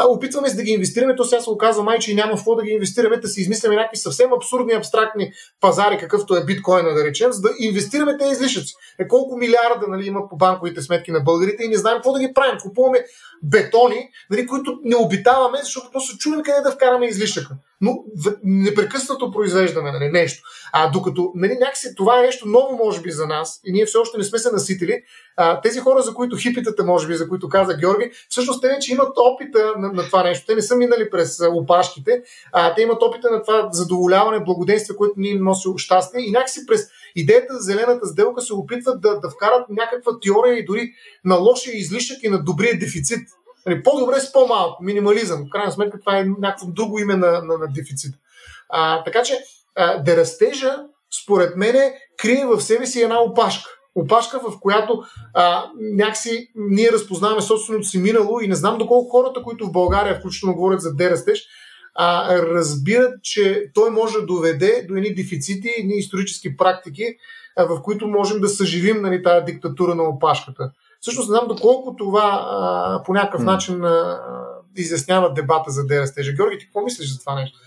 Опитваме се да ги инвестираме, то сега се оказва май, че няма какво да ги инвестираме, да си измисляме някакви съвсем абсурдни, абстрактни пазари, какъвто е биткоина, да речем, за да инвестираме тези излишъци. Е, колко милиарда нали, има по банковите сметки на българите и не знаем какво да ги правим. Купуваме бетони, нали, които не обитаваме, защото просто чудим къде да вкараме излишъка. Но непрекъснато произвеждаме нали, нещо. А докато нали, някакси това е нещо ново, може би, за нас, и ние все още не сме се наситили, а, тези хора, за които хипитата, може би, за които каза Георги, всъщност те вече имат опита на, на това нещо. Те не са минали през опашките, а те имат опита на това задоволяване, благоденствие, което ни носи щастие и някакси през идеята за зелената сделка се опитват да, да вкарат някаква теория и дори на лошия излишък и на добрия дефицит. Нали, по-добре с по-малко, минимализъм. В крайна сметка това е някакво друго име на, на, на дефицит. А, така че а, според мен, крие в себе си една опашка. Опашка, в която а, някакси ние разпознаваме собственото си минало и не знам доколко хората, които в България включително говорят за дерастеж, а, разбират, че той може да доведе до едни дефицити, едни исторически практики, а, в които можем да съживим нали, тази диктатура на опашката. Всъщност не знам доколко това а, по някакъв mm. начин а, изяснява дебата за дерастежа. Георги, ти какво мислиш за това нещо?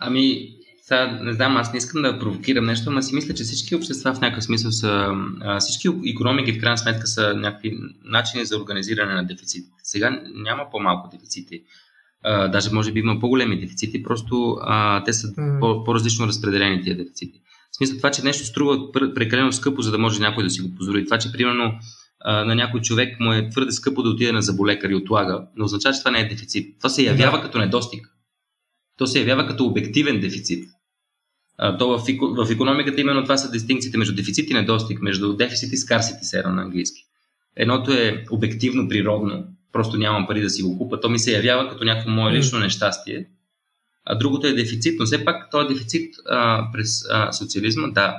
Ами, сега не знам, аз не искам да провокирам нещо, но си мисля, че всички общества в някакъв смисъл са, всички економики в крайна сметка са някакви начини за организиране на дефицит. Сега няма по-малко дефицити. А, даже може би има по-големи дефицити, просто а, те са mm. по- по-различно разпределени тия дефицити. В смисъл това, че нещо струва прекалено скъпо, за да може някой да си го позволи. Това, че примерно на някой човек му е твърде скъпо да отиде на заболекар и отлага, не означава, че това не е дефицит. Това се явява като недостиг. То се явява като обективен дефицит. А, то в, в економиката именно това са дистинкциите между дефицит и недостиг, между дефицит и скарсити сера на английски. Едното е обективно природно, просто нямам пари да си го купа, то ми се явява като някакво мое лично нещастие. А другото е дефицит, но все пак този дефицит а, през а, социализма, да,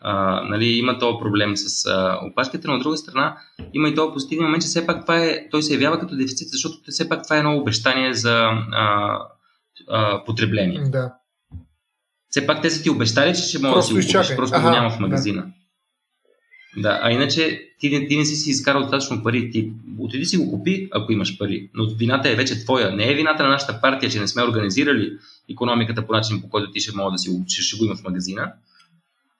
а, нали, има този проблем с а, опашките, но от друга страна има и този позитивен момент, че все пак това е, той се явява като дефицит, защото все пак това е едно обещание за а, а, потребление. Да. Все пак те са ти обещали, че ще може да си го купиш, просто Аха, го няма в магазина. Да. Да, а иначе ти, не, ти не си си изкарал достатъчно пари. Ти отиди си го купи, ако имаш пари. Но вината е вече твоя. Не е вината на нашата партия, че не сме организирали економиката по начин, по който ти ще може да си ще, ще го има в магазина.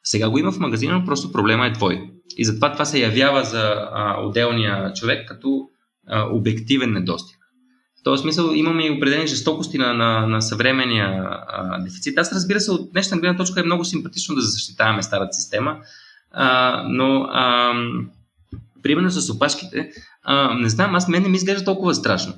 Сега го има в магазина, но просто проблема е твой. И затова това се явява за а, отделния човек като а, обективен недостиг. В този смисъл имаме и определени жестокости на, на, на съвременния а, дефицит. Аз разбира се, от днешна гледна точка е много симпатично да защитаваме старата система, а, но а, примерно с опашките, а, не знам, аз мен не ми изглежда толкова страшно.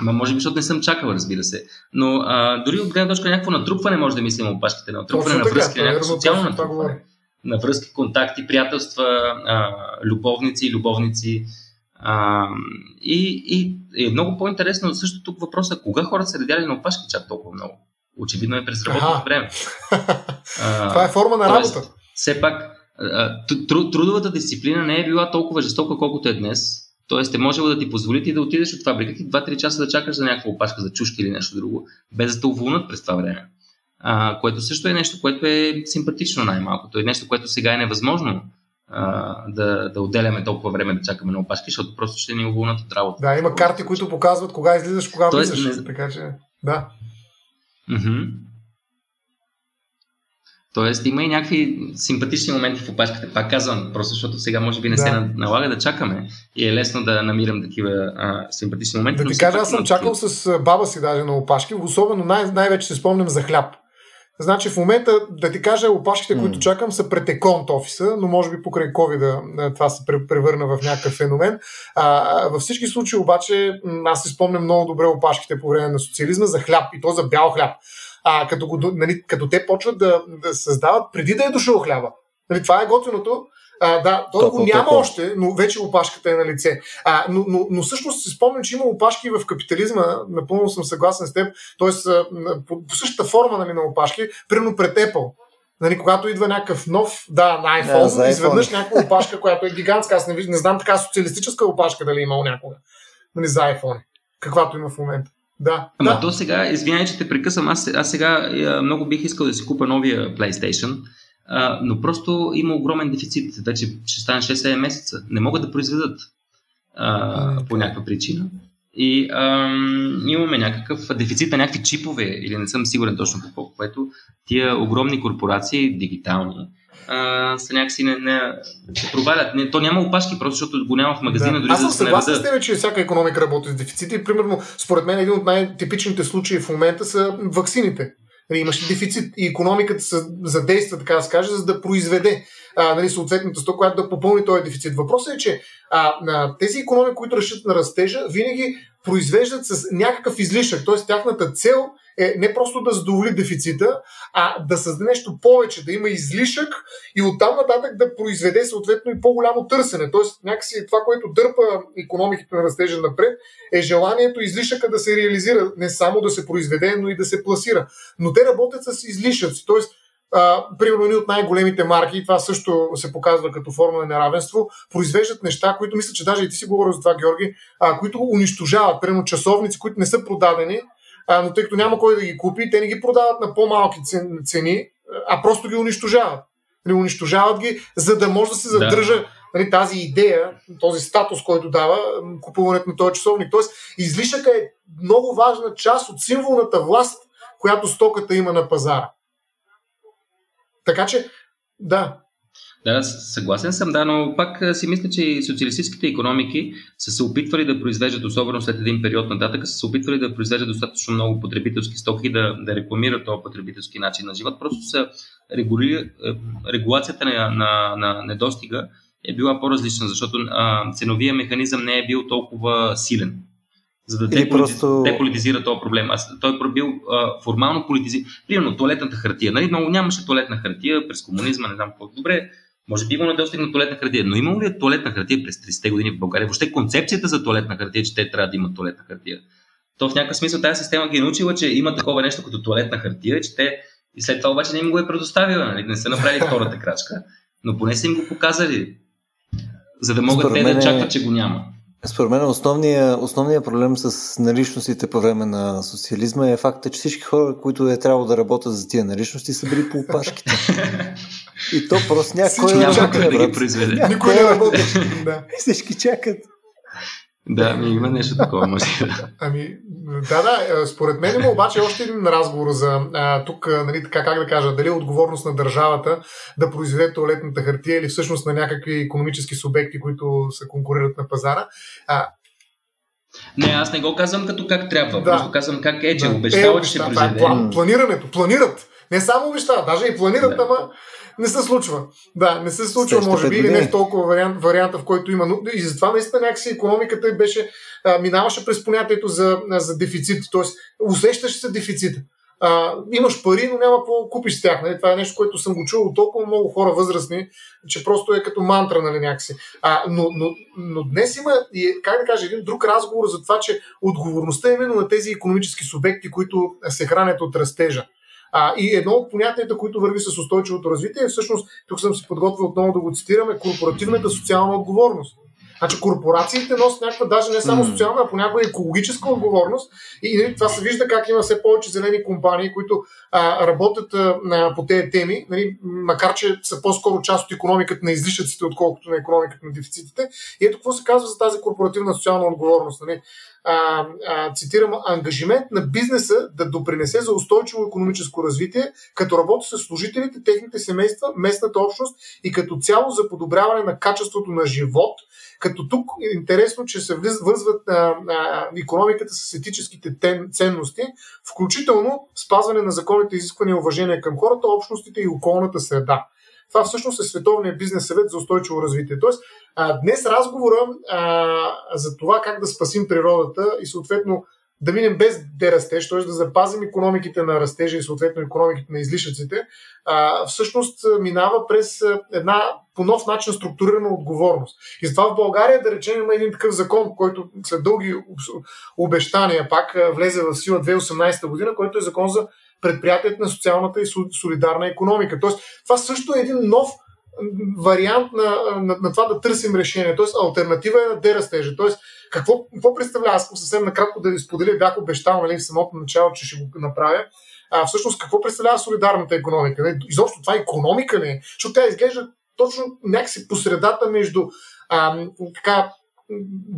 Ма може би, защото не съм чакал, разбира се. Но а, дори от гледна точка някакво натрупване може да мислим опашките. На натрупване на връзки, на някакво социално натрупване. На връзки, контакти, приятелства, а, любовници, любовници. А, и, и е много по-интересно също тук въпроса, кога хората са редяли на опашки чак толкова много? Очевидно е през работното време. А, Това е форма на работа. Все пак, трудовата дисциплина не е била толкова жестока, колкото е днес. Тоест, е можело да ти позволите да отидеш от фабриката и 2-3 часа да чакаш за някаква опашка за чушки или нещо друго, без да те уволнат през това време. А, което също е нещо, което е симпатично най-малкото. Е нещо, което сега е невъзможно а, да, да отделяме толкова време да чакаме на опашки, защото просто ще ни уволнат от работа. Да, има карти, които показват кога излизаш, кога влизаш. Не... Така че, да. Mm-hmm. Тоест има и някакви симпатични моменти в опашката. Пак казвам, просто защото сега може би не да. се налага да чакаме и е лесно да намирам такива а, симпатични моменти. Да ти кажа, аз съм чакал с баба си даже на опашки, особено най- най-вече се спомням за хляб. Значи в момента, да ти кажа, опашките, mm. които чакам, са пред еконт офиса, но може би покрай COVID да, това се превърна в някакъв феномен. А, във всички случаи обаче, аз си спомням много добре опашките по време на социализма за хляб и то за бял хляб а, като, го, нали, като те почват да, да създават преди да е дошъл хляба. Нали, това е готиното. А, да, то го няма токо. още, но вече опашката е на лице. А, но, но, но всъщност се спомням, че има опашки в капитализма, напълно съм съгласен с теб, т.е. По, по същата форма нали, на опашки, примерно пред Apple. Нали, когато идва някакъв нов, да, на iPhone, да, изведнъж някаква опашка, която е гигантска, аз не, не знам така социалистическа опашка дали е имал някога нали, за iPhone, каквато има в момента. Да. Ама да. то сега, извинявай, че те прекъсвам, аз, аз сега много бих искал да си купа новия PlayStation, а, но просто има огромен дефицит. Вече ще стане 6-7 месеца. Не могат да произведат а, по някаква причина. И ам, имаме някакъв дефицит на някакви чипове, или не съм сигурен точно какво, което тия огромни корпорации, дигитални, а, са някакси не, не, се провалят. Не, то няма опашки, просто защото го няма в магазина. Да. Дори Аз съм да съгласен с теб, че всяка економика работи с дефицити. Примерно, според мен, един от най-типичните случаи в момента са ваксините. Нали, имаше дефицит и економиката се задейства, така да се каже, за да произведе а, нали, съответната стока, която да попълни този дефицит. Въпросът е, че а, на тези економики, които решат на растежа, винаги произвеждат с някакъв излишък. Т.е. тяхната цел е не просто да задоволи дефицита, а да създаде нещо повече, да има излишък и оттам нататък да произведе съответно и по-голямо търсене. Тоест, някакси това, което дърпа економиките на растежа напред, е желанието излишъка да се реализира, не само да се произведе, но и да се пласира. Но те работят с излишъци. Тоест, а, примерно едни от най-големите марки, и това също се показва като форма на неравенство, произвеждат неща, които мисля, че даже и ти си говорил за това, Георги, а, които унищожават, примерно часовници, които не са продадени, а, но тъй като няма кой да ги купи, те не ги продават на по-малки цени, а просто ги унищожават. Нали, унищожават ги, за да може да се задържа да. Нали, тази идея, този статус, който дава купуването на този часовник. Тоест, излишъка е много важна част от символната власт, която стоката има на пазара. Така че, да, да, съгласен съм, да, но пак си мисля, че и социалистическите економики са се опитвали да произвеждат, особено след един период нататък, са се опитвали да произвеждат достатъчно много потребителски стоки, да, да рекламират този потребителски начин на живот. Просто са регули... Регулацията на, на, на недостига е била по-различна, защото а, ценовия механизъм не е бил толкова силен за да деполитиз... просто... деполитизира този проблем. Аз, той е бил а, формално политизиран. Примерно туалетната хартия. Нали, много нямаше туалетна хартия през комунизма, не знам какво. Добре, може би има недостиг на туалетна хартия, но имало ли е туалетна хартия през 30-те години в България? Въобще концепцията за туалетна хартия, че те трябва да имат туалетна хартия. То в някакъв смисъл тази система ги е научила, че има такова нещо като туалетна хартия, че те и след това обаче не им го е предоставила, нали? не са направили втората крачка. но поне са им го показали, за да могат те да чакат, че го няма. Според мен основният, основният проблем с наличностите по време на социализма е факта, че всички хора, които е трябвало да работят за тия наличности, са били по опашките. И то просто някой няма да ги произведе. Никой не работи. Да. Всички чакат. Да, ми има нещо такова, може да. Ами, да, да, според мен има обаче още един разговор за а, тук, нали, така, как да кажа, дали е отговорност на държавата да произведе туалетната хартия или всъщност на някакви економически субекти, които се конкурират на пазара. А, не, аз не го казвам като как трябва, да. просто казвам как е, че да. обещава, е, че ще е произведе. План, планирането, планират. Не само обещават, даже и планират, да. ама не се случва. Да, не се случва, Следващите може би, или не в толкова вариант, варианта, в който има. Но и затова наистина някакси економиката беше, а, минаваше през понятието за, за дефицит. Тоест, усещаш се дефицит. А, имаш пари, но няма какво купиш с тях. Нали? Това е нещо, което съм го чул от толкова много хора възрастни, че просто е като мантра, нали, някакси. А, но, но, но днес има, как да кажа, един друг разговор за това, че отговорността е именно на тези економически субекти, които се хранят от растежа. А, и едно от понятията, които върви с устойчивото развитие, е всъщност, тук съм си подготвил отново да го цитираме, корпоративната социална отговорност. Значи корпорациите носят някаква даже не само социална, а понякога екологическа отговорност. И, и нали, това се вижда как има все повече зелени компании, които а, работят а, по тези теми, нали, макар че са по-скоро част от економиката на излишъците, отколкото на економиката на дефицитите. И ето какво се казва за тази корпоративна социална отговорност. Нали а, а, цитирам, ангажимент на бизнеса да допринесе за устойчиво економическо развитие, като работи с служителите, техните семейства, местната общност и като цяло за подобряване на качеството на живот, като тук е интересно, че се вързват а, а, економиката с етическите тен, ценности, включително спазване на законните изисквания и уважение към хората, общностите и околната среда. Това всъщност е Световния бизнес съвет за устойчиво развитие. Тоест, а, днес разговора а, за това как да спасим природата и съответно да минем без дерастеж, т.е. да запазим економиките на растежа и съответно економиките на излишъците, а, всъщност минава през една по нов начин структурирана отговорност. И затова в България, да речем, има един такъв закон, който след дълги обещания пак влезе в сила 2018 година, който е закон за предприятието на социалната и солидарна економика. Тоест, това също е един нов вариант на, на, на това да търсим решение. Тоест, альтернатива е на дерастежа. Тоест, какво, какво представлява? Аз съвсем накратко да ви споделя, бях обещал нали, в самото начало, че ще го направя. А, всъщност, какво представлява солидарната економика? Не? Изобщо това економика ли е? Защото тя изглежда точно някакси по средата между а, така,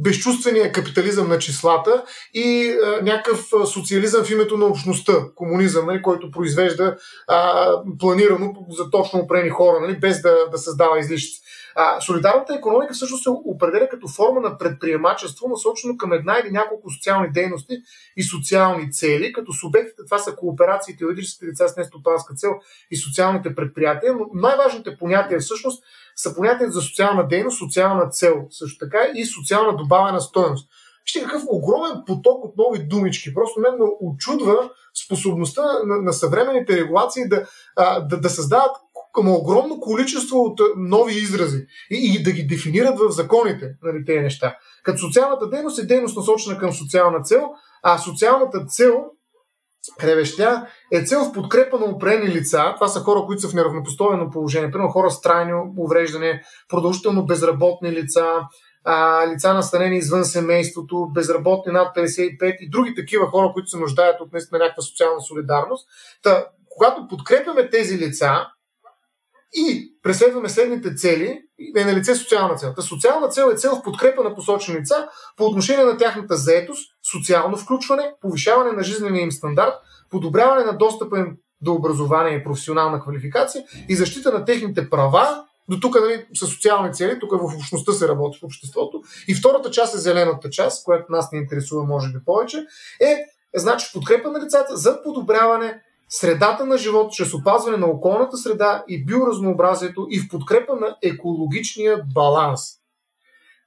безчувствения капитализъм на числата и а, някакъв социализъм в името на общността, комунизъм, нали, който произвежда а, планирано за точно опрени хора, нали, без да, да създава излишци. А, солидарната економика всъщност се определя като форма на предприемачество, насочено към една или няколко социални дейности и социални цели, като субектите това са кооперациите, юридическите лица с нестопанска цел и социалните предприятия, но най-важните понятия всъщност са понятия за социална дейност, социална цел, също така и социална добавена стоеност. Вижте какъв огромен поток от нови думички. Просто мен ме очудва способността на, на съвременните регулации да, да, да създават към огромно количество от нови изрази и, и да ги дефинират в законите, нали, тези неща. Като социалната дейност е дейност насочена към социална цел, а социалната цел Кревещя е цел в подкрепа на определени лица. Това са хора, които са в неравнопоставено положение. Примерно хора с трайно увреждане, продължително безработни лица, а, лица настанени извън семейството, безработни над 55 и други такива хора, които се нуждаят от наистина някаква социална солидарност. Та, когато подкрепяме тези лица, и преследваме следните цели, е на лице социална цел. Та социална цел е цел в подкрепа на посочени лица по отношение на тяхната заетост, социално включване, повишаване на жизнения им стандарт, подобряване на достъпа им до образование и професионална квалификация и защита на техните права, до тук нали, са социални цели, тук в общността се работи в обществото. И втората част е зелената част, която нас не интересува, може би повече, е значи в подкрепа на лицата за подобряване средата на живот чрез опазване на околната среда и биоразнообразието и в подкрепа на екологичния баланс.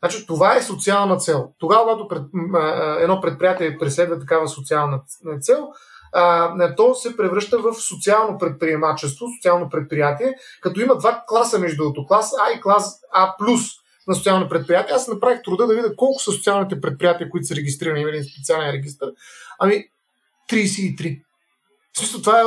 Значи, това е социална цел. Тогава, когато пред, едно предприятие преследва такава социална цел, то се превръща в социално предприемачество, социално предприятие, като има два класа между другото. Клас А и клас А+, на социално предприятие. Аз направих труда да видя колко са социалните предприятия, които са регистрирани, има специален регистр. Ами, 33. В смисъл, това е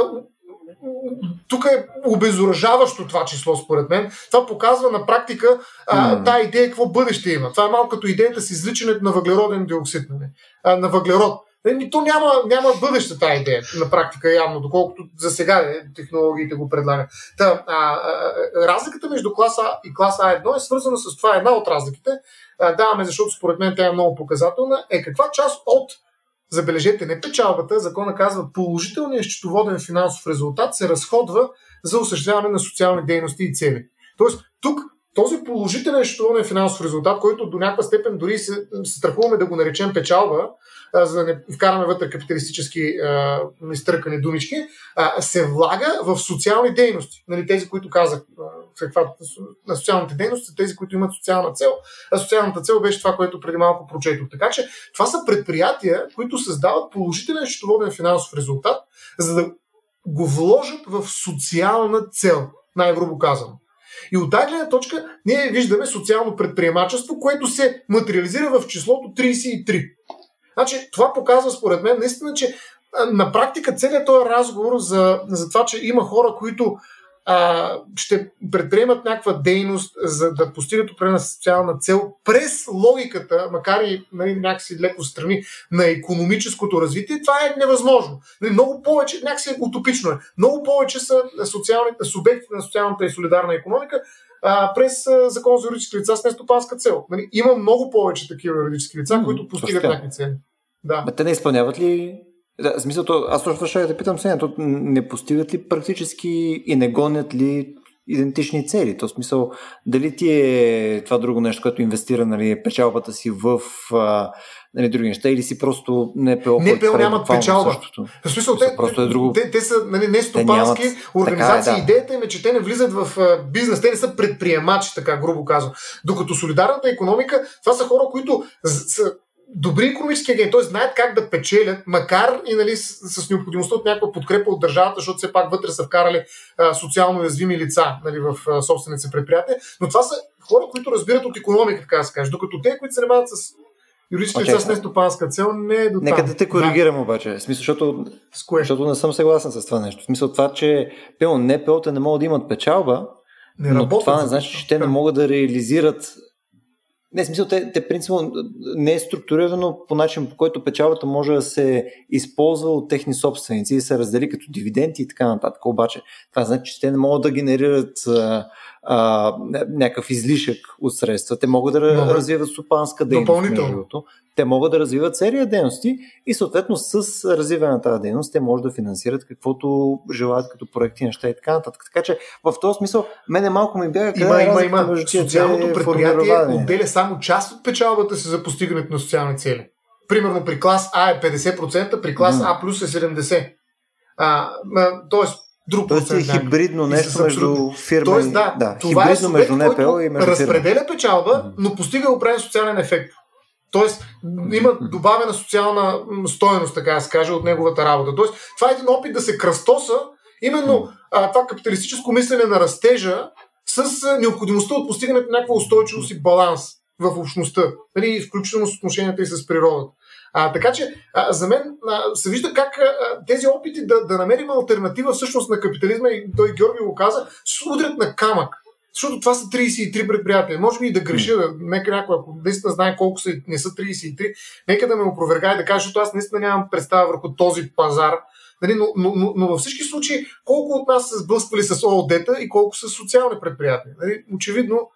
тук е обезоръжаващо това число, според мен. Това показва на практика а, mm. тази идея какво бъдеще има. Това е малко като идеята с извличането на въглероден диоксид, нали? а, на въглерод. И то няма, няма бъдеще тази идея на практика явно, доколкото за сега е, технологиите го предлагат. Та, а, а, разликата между клас А и клас А1 е свързана с това. Една от разликите, а, даваме, защото според мен тя е много показателна, е каква част от забележете, не печалбата, закона казва положителният счетоводен финансов резултат се разходва за осъществяване на социални дейности и цели. Тоест, тук този положителен счетоводен финансов резултат, който до някаква степен дори се, се страхуваме да го наречем печалба, за да не вкараме вътре капиталистически а, изтъркани думички, а, се влага в социални дейности. Нали, тези, които казах, каква, на социалните дейности са тези, които имат социална цел, а социалната цел беше това, което преди малко прочетох. Така че това са предприятия, които създават положителен счетоводен финансов резултат, за да го вложат в социална цел, най-грубо казано. И от тази гледна точка ние виждаме социално предприемачество, което се материализира в числото 33. Значи, това показва според мен наистина, че на практика целият този разговор за, за това, че има хора, които а, ще предприемат някаква дейност, за да постигат определена социална цел през логиката, макар и нали, някакси леко страни на економическото развитие, това е невъзможно. Нали, много повече, някакси е утопично е, много повече са социалните субекти на социалната и солидарна економика, а, през а, закон за юридически лица с нестопанска цел. Нали, има много повече такива юридически лица, които постигат някакви цели. Да. те не изпълняват ли да, в смисъл, то, аз точно ще да питам сега, то не постигат ли практически и не гонят ли идентични цели? То смисъл, дали ти е това друго нещо, което инвестира нали, печалбата си в а, нали, други неща или си просто НПО, НПО нямат печалба. В смисъл, те, просто е друго... те, те са нали, не стопански нямат... организации. Така е, да. Идеята им е, че те не влизат в а, бизнес, те не са предприемачи, така грубо казвам. Докато солидарната економика, това са хора, които са добри економически агенти, т.е. знаят как да печелят, макар и нали, с, с необходимостта от някаква подкрепа от държавата, защото все пак вътре са вкарали а, социално уязвими лица нали, в а, собствените предприятия. Но това са хора, които разбират от економика, така да се каже. Докато те, които се занимават с юридически лица с нестопанска цел, не е до там. Нека да те коригирам да. обаче. В смисъл, защото, с кое? защото не съм съгласен с това нещо. В смисъл това, че пълно НПО-та не могат да имат печалба, не но това не значи, че те не могат да реализират не, смисъл, те, те принципно не е структурирано по начин, по който печалбата може да се използва от техни собственици и се раздели като дивиденти и така нататък. Обаче, това значи, че те не могат да генерират а, а, някакъв излишък от средства. Те могат да Добре. развиват стопанска дейност. Между те могат да развиват серия дейности и съответно с развиване на тази дейност те могат да финансират каквото желаят като проекти, неща и така нататък. Така че в този смисъл мене малко ми бяга има, има, има. Социалното предприятие отделя само част от печалбата си за постигането на социални цели. Примерно при клас А е 50%, при клас А плюс е 70%. А, тоест, друг Тоест е хибридно нещо между фирма Тоест, да, да това е субект, между НПО и между разпределя печалба, но постига определен социален ефект. Тоест, има добавена социална стоеност, така да се каже, от неговата работа. Тоест, това е един опит да се кръстоса именно а, това капиталистическо мислене на растежа с необходимостта от постигането на някаква устойчивост и баланс в общността, нали, включително с отношенията и с природата. А, така че, а, за мен а, се вижда как а, тези опити да, да намерим альтернатива всъщност на капитализма, и той Георги го каза, се удрят на камък. Защото това са 33 предприятия. Може би и да греша, да, нека някой, ако наистина знае колко са, не са 33, нека да ме опровергае да каже, защото аз наистина нямам представа върху този пазар. Нали, но, но, но, но във всички случаи, колко от нас са сблъсквали с ООД-та и колко са социални предприятия. Нали, очевидно,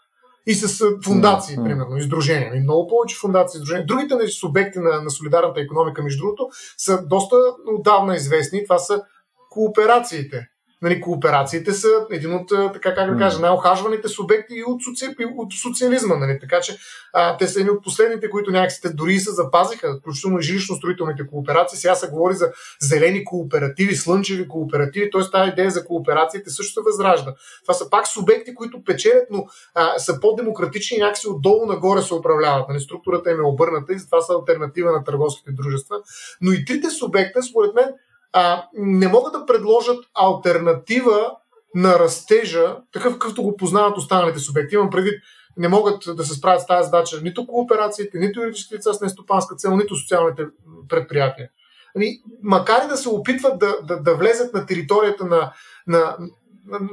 и с фундации, mm-hmm. примерно, издружения. И много повече фундации, издружения. Другите нали, субекти на, на солидарната економика, между другото, са доста отдавна известни. Това са кооперациите нали, кооперациите са един от, така как да кажа, най-охажваните субекти и от, соци... от социализма. Нали? Така че а, те са едни от последните, които някакси те дори се запазиха, включително и жилищно-строителните кооперации. Сега се говори за зелени кооперативи, слънчеви кооперативи, т.е. тази идея за кооперациите също се възражда. Това са пак субекти, които печелят, но а, са по-демократични и някакси отдолу нагоре се управляват. Нали? Структурата им е обърната и затова са альтернатива на търговските дружества. Но и трите субекта, според мен, а, не могат да предложат альтернатива на растежа, такъв какъвто го познават останалите субекти. Имам предвид, не могат да се справят с тази задача нито кооперациите, нито юридически лица с нестопанска цел, нито социалните предприятия. Нали, макар и да се опитват да, да, да влезат на територията на, на,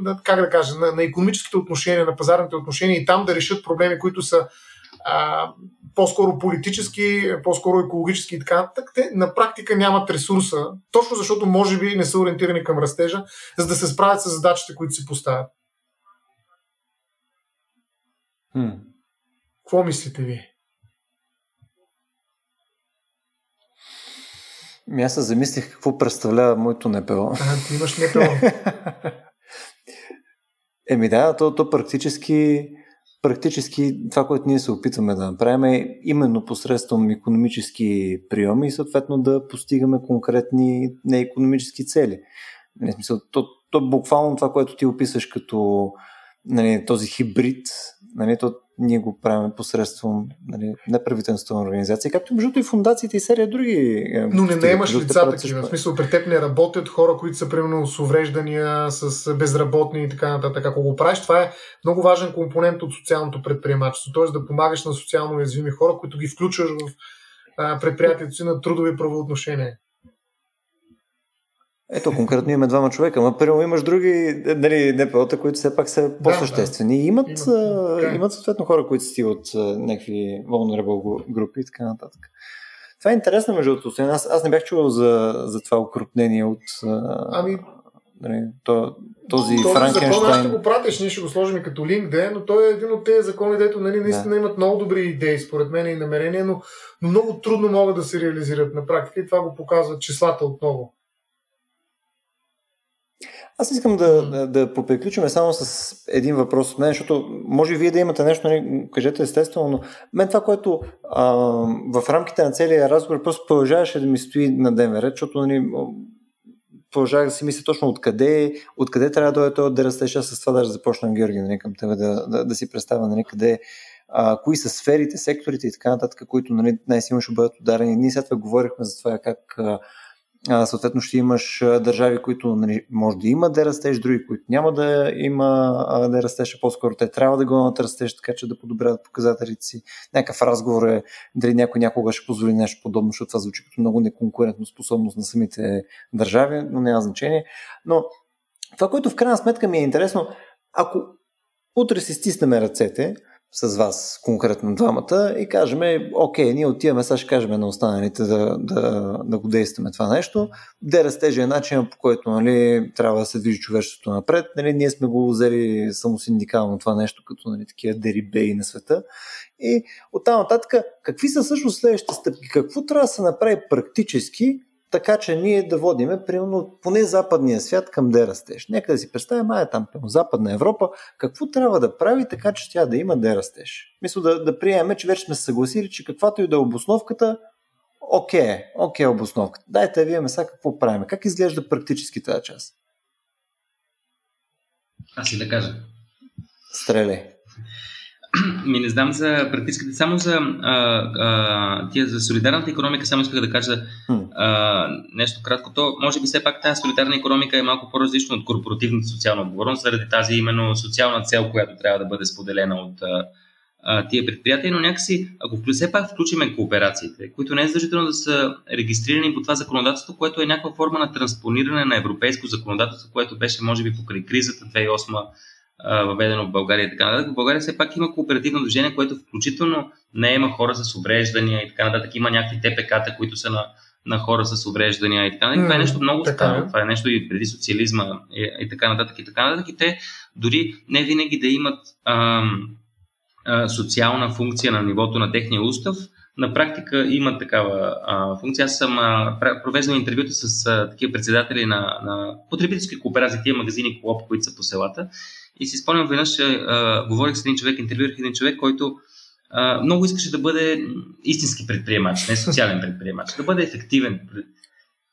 на как да кажа, на, на економическите отношения, на пазарните отношения и там да решат проблеми, които са а, по-скоро политически, по-скоро екологически и така нататък, те на практика нямат ресурса, точно защото може би не са ориентирани към растежа, за да се справят с задачите, които си поставят. Какво мислите ви? Ми аз се замислих какво представлява моето НПО. А, ти имаш НПО. Еми да, то, то практически, практически това, което ние се опитваме да направим е именно посредством економически приеми и съответно да постигаме конкретни неекономически цели. Не, смисъл, то, то буквално това, което ти описаш като нали, този хибрид, нали, то ние го правим посредством нали, неправителствена организация, както между и фундациите и серия други. Е, Но не, имаш лица такива. В смисъл, при теб не работят хора, които са примерно с увреждания, с безработни и така нататък. Ако го правиш, това е много важен компонент от социалното предприемачество. Т.е. да помагаш на социално уязвими хора, които ги включваш в предприятието си на трудови правоотношения. Ето, конкретно имаме двама човека, но примерно имаш други нали, НПО-та, които все пак са по-съществени. Да, имат, имат, да. имат съответно хора, които си от някакви vulnerable групи и така нататък. Това е интересно, между другото. Аз, аз не бях чувал за, за това укрупнение от ами, нали, то, този, този Франкенштайн... Закон, ще го пратиш, ние ще го сложим като линк, де, но той е един от тези закони, дето нали, наистина да. имат много добри идеи, според мен и намерения, но, но много трудно могат да се реализират на практика и това го показват числата отново. Аз искам да, да, да поприключим само с един въпрос от мен, защото може и вие да имате нещо, нали, кажете естествено, но мен това, което а, в рамките на целия разговор просто продължаваше да ми стои на ден ред, защото нали, продължавах да си мисля точно откъде, откъде трябва да дойде този да растеж. Аз с това даже започнам, Георги, нали, към тебе да, да, да си представя нали, къде а, кои са сферите, секторите и така нататък, които нали, най-силно ще бъдат ударени. Ние след това говорихме за това как а, съответно ще имаш държави, които нали, може да има да растеж, други, които няма да има да растеж, а по-скоро те трябва да го имат растеж, така че да подобряват показателите си. Някакъв разговор е дали някой някога ще позволи нещо подобно, защото това звучи като много неконкурентно способност на самите държави, но няма значение. Но това, което в крайна сметка ми е интересно, ако утре си стиснеме ръцете, с вас, конкретно двамата, и кажем, окей, ние отиваме, сега ще кажем на останалите да, да, да го действаме това нещо. Де растежа е начин, по който нали, трябва да се движи човечеството напред. Нали, ние сме го взели самосиндикално това нещо, като нали, такива дерибеи на света. И оттам нататък, какви са също следващите стъпки? Какво трябва да се направи практически, така че ние да водиме, примерно, поне западния свят към де растеж. Нека да си представим, ай там, примерно, Западна Европа, какво трябва да прави така, че тя да има де растеж. Мисля да, да приемем, че вече сме се съгласили, че каквато и да е обосновката, окей, окей обосновката. Дайте да видим сега какво правим. Как изглежда практически тази част? Аз и да кажа. Стреляй. Ми не знам за практическите, само за, а, а, тия, за солидарната економика, само исках да кажа а, нещо кратко. То, може би все пак тази солидарна економика е малко по-различна от корпоративната социална отговорност, заради тази именно социална цел, която трябва да бъде споделена от а, тия предприятия, но някакси, ако все пак включиме кооперациите, които не е задължително да са регистрирани по това законодателство, което е някаква форма на транспониране на европейско законодателство, което беше, може би, покрай кризата 2008 въведено в България и така нататък. В България все пак има кооперативно движение, което включително не има хора с увреждания и така нататък. Има някакви ТПК-та, които са на, на хора с увреждания и така нататък. Mm, това е нещо много старо. Е. Това е нещо и преди социализма и, и така нататък и така нататък. И те дори не винаги да имат ам, а, социална функция на нивото на техния устав, на практика има такава а, функция. Аз съм а, провеждал интервюта с а, такива председатели на, на потребителски кооперации, тия магазини Коop, които са по селата. И си спомням веднъж, а, говорих с един човек, интервюрах един човек, който а, много искаше да бъде истински предприемач, не социален предприемач, да бъде ефективен.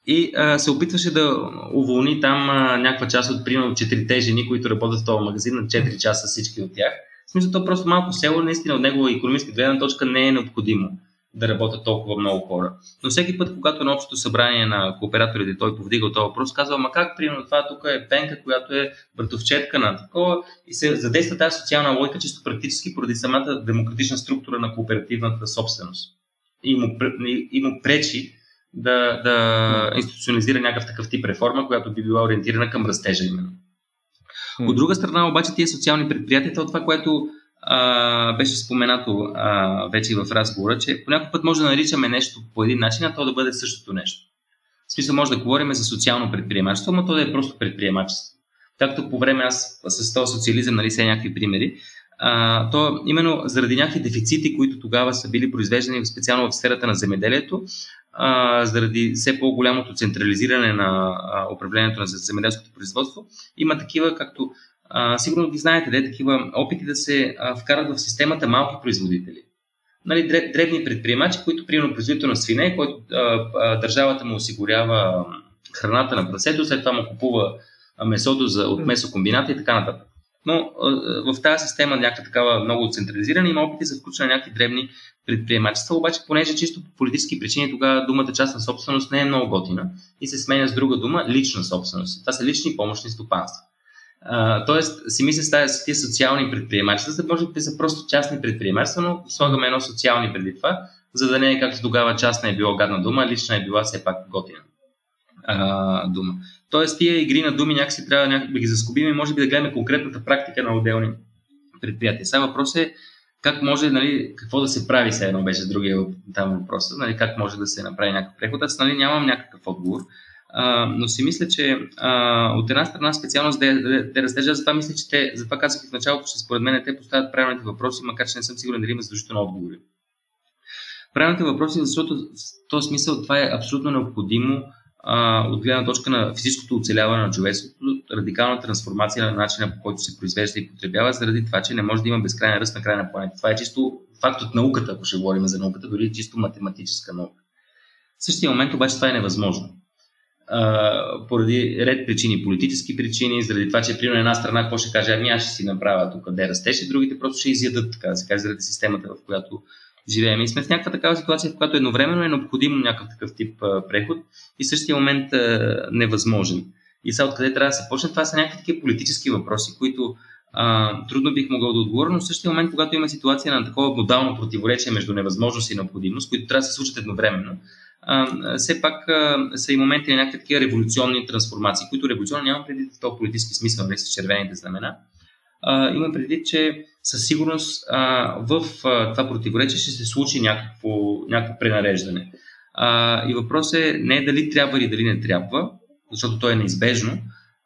И а, се опитваше да уволни там а, някаква част от, примерно, четирите жени, които работят в този магазин на 4 часа всички от тях. В смисъл, то просто малко село, наистина от негова економическа гледна точка не е необходимо да работят толкова много хора. Но всеки път, когато на общото събрание на кооператорите той повдига този въпрос, казва, ма как, примерно, това тук е пенка, която е братовчетка на такова и се задейства тази социална логика чисто практически поради самата демократична структура на кооперативната собственост. И му, и, му пречи да, да институционализира някакъв такъв тип реформа, която би била ориентирана към растежа именно. От друга страна, обаче, тия социални предприятия, това, което беше споменато а, вече и в разговора, че по някакъв път може да наричаме нещо по един начин, а то да бъде същото нещо. В смисъл може да говорим за социално предприемачество, но то да е просто предприемачество. Както по време аз с този социализъм, нали, са някакви примери, а, то именно заради някакви дефицити, които тогава са били произвеждани специално в сферата на земеделието, а, заради все по-голямото централизиране на а, управлението на земеделското производство, има такива, както а, сигурно ги знаете, де, такива опити да се а, вкарат в системата малки производители. Нали, дребни предприемачи, които, примерно, производител на свине, който а, а, държавата му осигурява храната на прасето, след това му купува месото за, от месокомбината и така нататък. Но в тази система, някаква такава много централизирана, има опити за включване на някакви дребни предприемачества, обаче понеже чисто по политически причини тогава думата частна собственост не е много готина и се сменя с друга дума лична собственост. Това са лични помощни стопанства. Тоест, си мисля с тези социални предприемачества, за да може да са просто частни предприемачества, но слагаме едно социални преди това, за да не е както тогава частна е била гадна дума, лична е била все пак готина uh, дума. Тоест, тия игри на думи някакси трябва някак да ги заскобим и може би да гледаме конкретната практика на отделни предприятия. Сега въпрос е как може, нали, какво да се прави, сега едно беше другия там въпрос, нали, как може да се направи някакъв преход. Аз нали, нямам някакъв отговор, но си мисля, че а, от една страна специално за да, да растежа, затова мисля, че те, затова казах в началото, че според мен те поставят правилните въпроси, макар че не съм сигурен дали има задължително отговори. Правилните въпроси, защото в този смисъл това е абсолютно необходимо а, от гледна точка на физическото оцеляване на човечеството, радикална трансформация на начина по който се произвежда и потребява, заради това, че не може да има безкрайен ръст на края на планета. Това е чисто факт от науката, ако ще говорим за науката, дори чисто математическа наука. В същия момент обаче това е невъзможно. Поради ред причини, политически причини, заради това, че примерно една страна какво ще каже, ами аз ще си направя тук къде растеше, другите просто ще изядат, така да се каже, заради системата, в която живеем. И сме в някаква такава ситуация, в която едновременно е необходимо някакъв такъв тип преход и в същия момент невъзможен. И сега откъде трябва да се почне? Това са някакви такива политически въпроси, които а, трудно бих могъл да отговоря, но в същия момент, когато има ситуация на такова модално противоречие между невъзможност и необходимост, които трябва да се случат едновременно, все пак са и моменти на някакви такива революционни трансформации, които революционно няма преди този политически смисъл, не с червените знамена. А, имам предвид, че със сигурност в това противоречие ще се случи някакво, някакво пренареждане. И въпросът е не дали трябва или дали не трябва, защото то е неизбежно,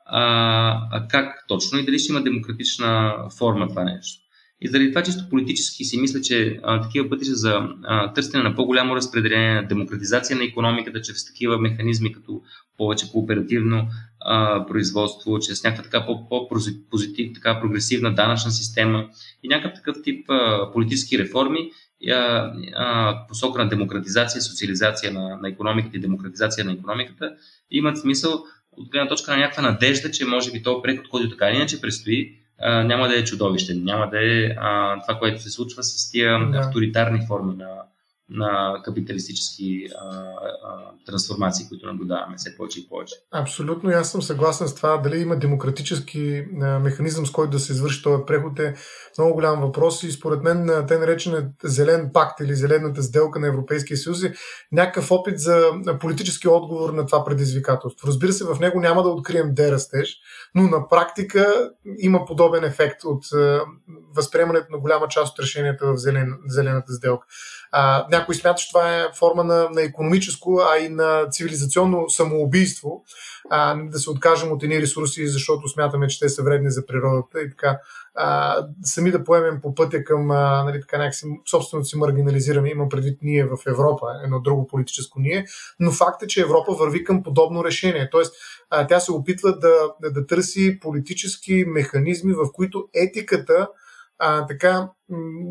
а как точно и дали ще има демократична форма това нещо. И заради това чисто политически си мисля, че а, такива пътища за а, търсене на по-голямо разпределение, демократизация на економиката, чрез такива механизми, като повече кооперативно а, производство, чрез някаква така по-позитив, така прогресивна данъчна система и някакъв такъв тип а, политически реформи, а, а, посока на демократизация, социализация на, на економиката и демократизация на економиката, имат смисъл от гледна точка на някаква надежда, че може би този преход, който така иначе предстои, а, няма да е чудовищен, няма да е а, това, което се случва с тия да. авторитарни форми на, на капиталистически а, а, трансформации, които наблюдаваме все повече и повече. Абсолютно, аз съм съгласен с това. Дали има демократически механизъм, с който да се извърши този преход е много голям въпрос и според мен те наречен зелен пакт или зелената сделка на Европейския съюз е някакъв опит за политически отговор на това предизвикателство. Разбира се, в него няма да открием дерастеж, но на практика има подобен ефект от възприемането на голяма част от решенията в зелен, зелената сделка. А, някой смята, че това е форма на, на економическо, а и на цивилизационно самоубийство, а, да се откажем от едни ресурси, защото смятаме, че те са вредни за природата и така. А, сами да поемем по пътя към нали, собственото си маргинализиране, имам предвид ние в Европа, едно друго политическо ние, но факт е, че Европа върви към подобно решение. Тоест, а, тя се опитва да, да, да търси политически механизми, в които етиката а, така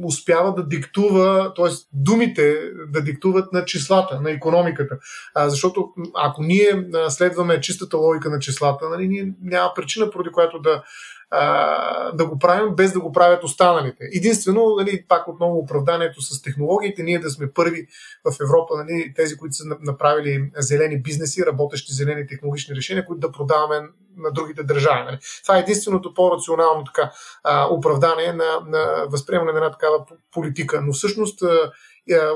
успява да диктува, т.е. думите да диктуват на числата, на економиката. А, защото ако ние следваме чистата логика на числата, нали, ние няма причина, поради която да, да го правим без да го правят останалите. Единствено, нали, пак отново оправданието с технологиите, ние да сме първи в Европа, нали, тези, които са направили зелени бизнеси, работещи зелени технологични решения, които да продаваме на другите държави. Нали. Това е единственото по-рационално така, оправдание на, на възприемане на една такава политика. Но всъщност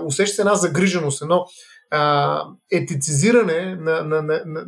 усеща се една загриженост, едно а, етицизиране, на, на, на, на,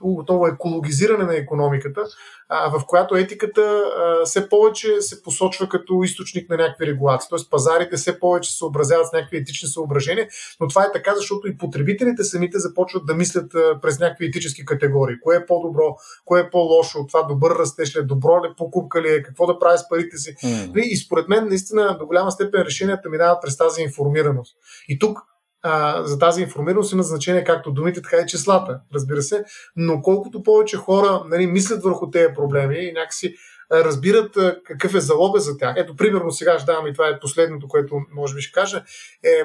отново екологизиране на економиката, а, в която етиката а, все повече се посочва като източник на някакви регулации. Тоест пазарите все повече се съобразяват с някакви етични съображения, но това е така, защото и потребителите самите започват да мислят а, през някакви етически категории. Кое е по-добро, кое е по-лошо, това добър растеж ли е, добро ли е, покупка ли е, какво да прави с парите си. Mm. И според мен, наистина, до голяма степен решенията минават през тази информираност. И тук а, за тази информираност има значение както думите, така и числата, разбира се, но колкото повече хора нали, мислят върху тези проблеми и някакси разбират какъв е залога за тях. Ето, примерно сега ще давам и това е последното, което може би ще кажа, е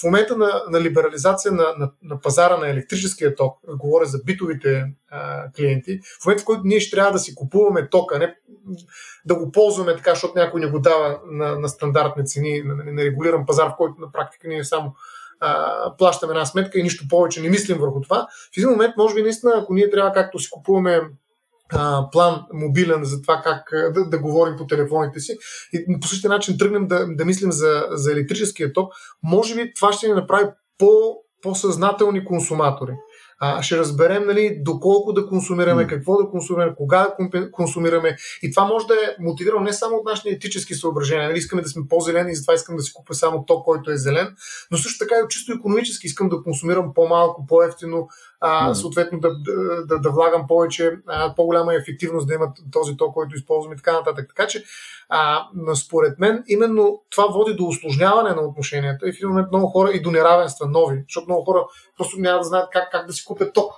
в момента на, на либерализация на, на, на пазара на електрическия ток, говоря за битовите а, клиенти, в момента в който ние ще трябва да си купуваме тока, не да го ползваме така, защото някой не го дава на, на стандартни цени, на, на регулиран пазар, в който на практика ние само плащаме една сметка и нищо повече не мислим върху това. В един момент, може би, наистина, ако ние трябва, както си купуваме а, план мобилен за това как да, да говорим по телефоните си и по същия начин тръгнем да, да мислим за, за електрическия ток, може би това ще ни направи по, по-съзнателни консуматори а, ще разберем нали, доколко да консумираме, какво да консумираме, кога да консумираме. И това може да е мотивирано не само от нашите етически съображения. Нали, искаме да сме по-зелени и затова искам да си купя само то, който е зелен, но също така и чисто економически искам да консумирам по-малко, по-ефтино, а, съответно да, да, да, да влагам повече, а, по-голяма ефективност да имат този ток, който използвам и така нататък. Така че, а, според мен, именно това води до осложняване на отношенията и в един момент много хора и до неравенства нови, защото много хора просто няма да знаят как, как да си купят ток.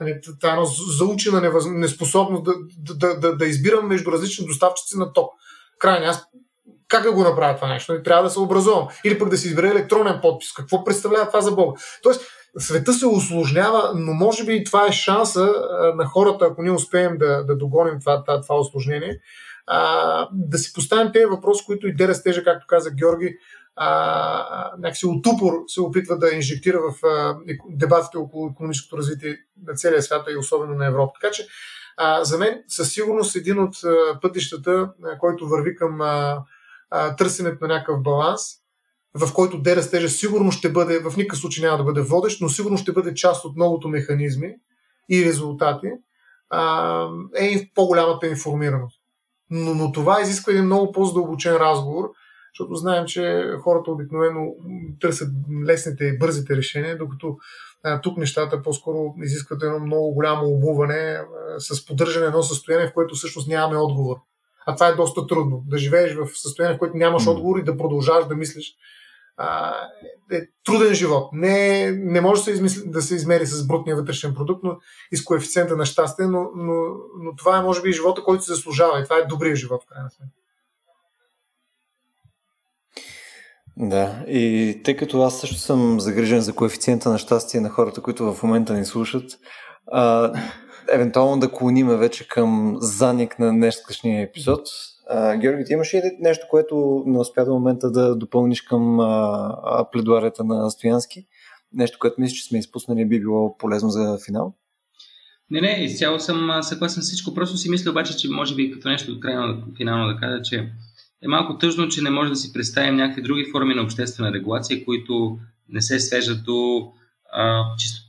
Нали, това е едно заучена невъз... неспособност да, да, да, да избирам между различни доставчици на ток. Крайни, аз как да го направя това нещо? Нали, трябва да се образувам. Или пък да си избера електронен подпис. Какво представлява това за Бога? Тоест, света се осложнява, но може би това е шанса на хората, ако ние успеем да, да догоним това, това, това осложнение, а, да си поставим тези въпроси, които и Дера Стежа, както каза Георги, а, някакси от упор се опитва да инжектира в а, дебатите около економическото развитие на целия свят и особено на Европа. Така че а, за мен със сигурност един от а, пътищата, а, който върви към а, а, търсенето на някакъв баланс, в който де растежа сигурно ще бъде, в никакъв случай няма да бъде водещ, но сигурно ще бъде част от многото механизми и резултати, а, е по-голямата информираност. Но, но това изисква един много по-задълбочен разговор, защото знаем, че хората обикновено търсят лесните и бързите решения, докато а, тук нещата по-скоро изискват едно много голямо обуване а, с поддържане едно състояние, в което всъщност нямаме отговор. А това е доста трудно. Да живееш в състояние, в което нямаш отговор и да продължаваш да мислиш е труден живот. Не, не може да се, измисли, да се измери с брутния вътрешен продукт, но и с коефициента на щастие, но, но, но това е може би живота, който се заслужава и това е добрия живот, в крайна сметка. Да, и тъй като аз също съм загрижен за коефициента на щастие на хората, които в момента ни слушат, а, евентуално да клониме вече към заник на днешния епизод, Георги, ти имаш ли нещо, което не успя до момента да допълниш към а, пледуарията на Стоянски? Нещо, което мислиш, че сме изпуснали би било полезно за финал? Не, не, изцяло съм съгласен с всичко. Просто си мисля обаче, че може би като нещо крайно финално да кажа, че е малко тъжно, че не може да си представим някакви други форми на обществена регулация, които не се свеждат до а, чисто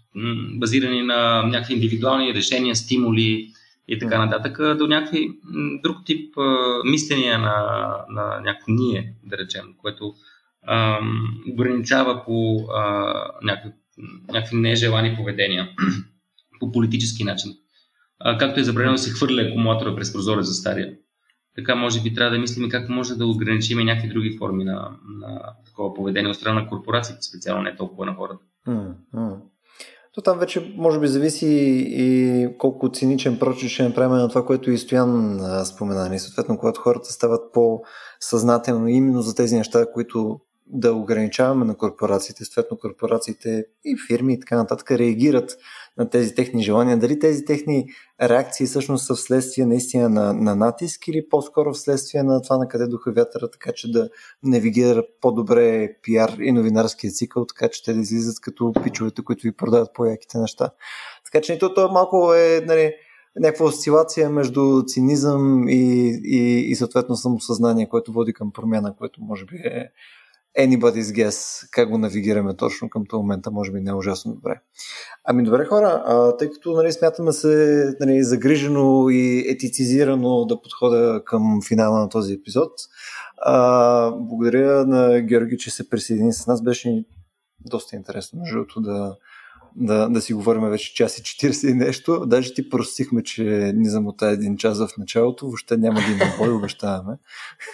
базирани на някакви индивидуални решения, стимули, и така нататък, до някакви друг тип а, мисления на, на някакво ние, да речем, което а, ограничава по а, някакви, някакви нежелани поведения по политически начин. А, както е забранено да се хвърля акумулатора през прозорец за стария. Така може би трябва да мислим как може да ограничим някакви други форми на, на такова поведение от страна на корпорациите, специално не толкова на хората. Mm-hmm. То там вече може би зависи и колко циничен прочит ще направим на това, което и Стоян спомена. И съответно, когато хората стават по-съзнателно именно за тези неща, които да ограничаваме на корпорациите, съответно корпорациите и фирми и така нататък реагират на тези техни желания. Дали тези техни реакции всъщност са вследствие наистина на, на натиск или по-скоро вследствие на това на къде духа вятъра, така че да навигира по-добре пиар и новинарския цикъл, така че те да излизат като пичовете, които ви продават по-яките неща. Така че то, то малко е нали, някаква осцилация между цинизъм и, и, и съответно самосъзнание, което води към промяна, което може би е anybody's guess как го навигираме точно към този момента, може би не е ужасно добре. Ами добре хора, а, тъй като нали, смятаме се нали, загрижено и етицизирано да подходя към финала на този епизод, а, благодаря на Георги, че се присъедини с нас. Беше доста интересно, между да, да, да си говорим вече час и 40 и нещо. Даже ти простихме, че ни замота един час в началото. Въобще няма да има бой, обещаваме.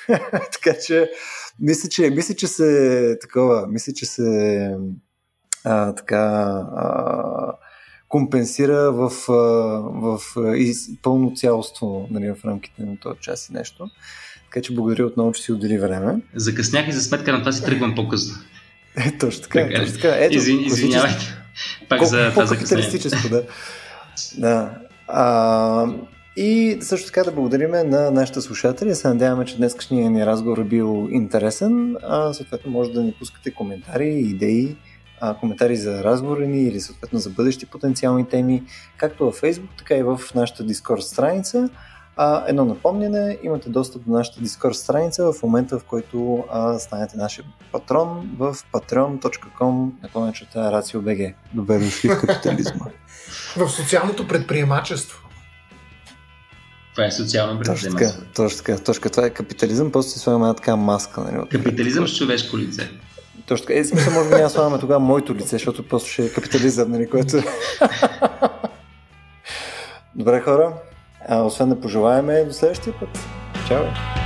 така че, мисля, че, мисля, че се такова, мисля, че се а, така а, компенсира в, а, в и пълно цялство нали, в рамките на този час и нещо. Така че благодаря отново, че си отдели време. Закъснях и за сметка на това си тръгвам по-късно. Е, точно така. така точно така. Ето, Извин, извинявайте. Пак Колко, за това капиталистическо, да. да. А, и също така да благодариме на нашите слушатели. Се надяваме, че днескашният ни разговор е бил интересен. А, съответно, може да ни пускате коментари, идеи, а, коментари за разговори ни или съответно за бъдещи потенциални теми, както във Facebook, така и в нашата Discord страница. А, едно напомняне, имате достъп до нашата Discord страница в момента, в който а, станете нашия патрон в patreon.com наклонечата RACIO.BG. Добре дошли в капитализма. в социалното предприемачество. Това е социално предприемачество. Точно така, точно така, точно Това е капитализъм, после си слагаме една така маска. Нали, капитализъм с човешко лице. Точно така. Е, смисъл, може би няма слагаме тогава моето лице, защото просто ще е капитализъм, нали, което... Добре, хора, а, освен да пожелаеме до следващия път. Чао!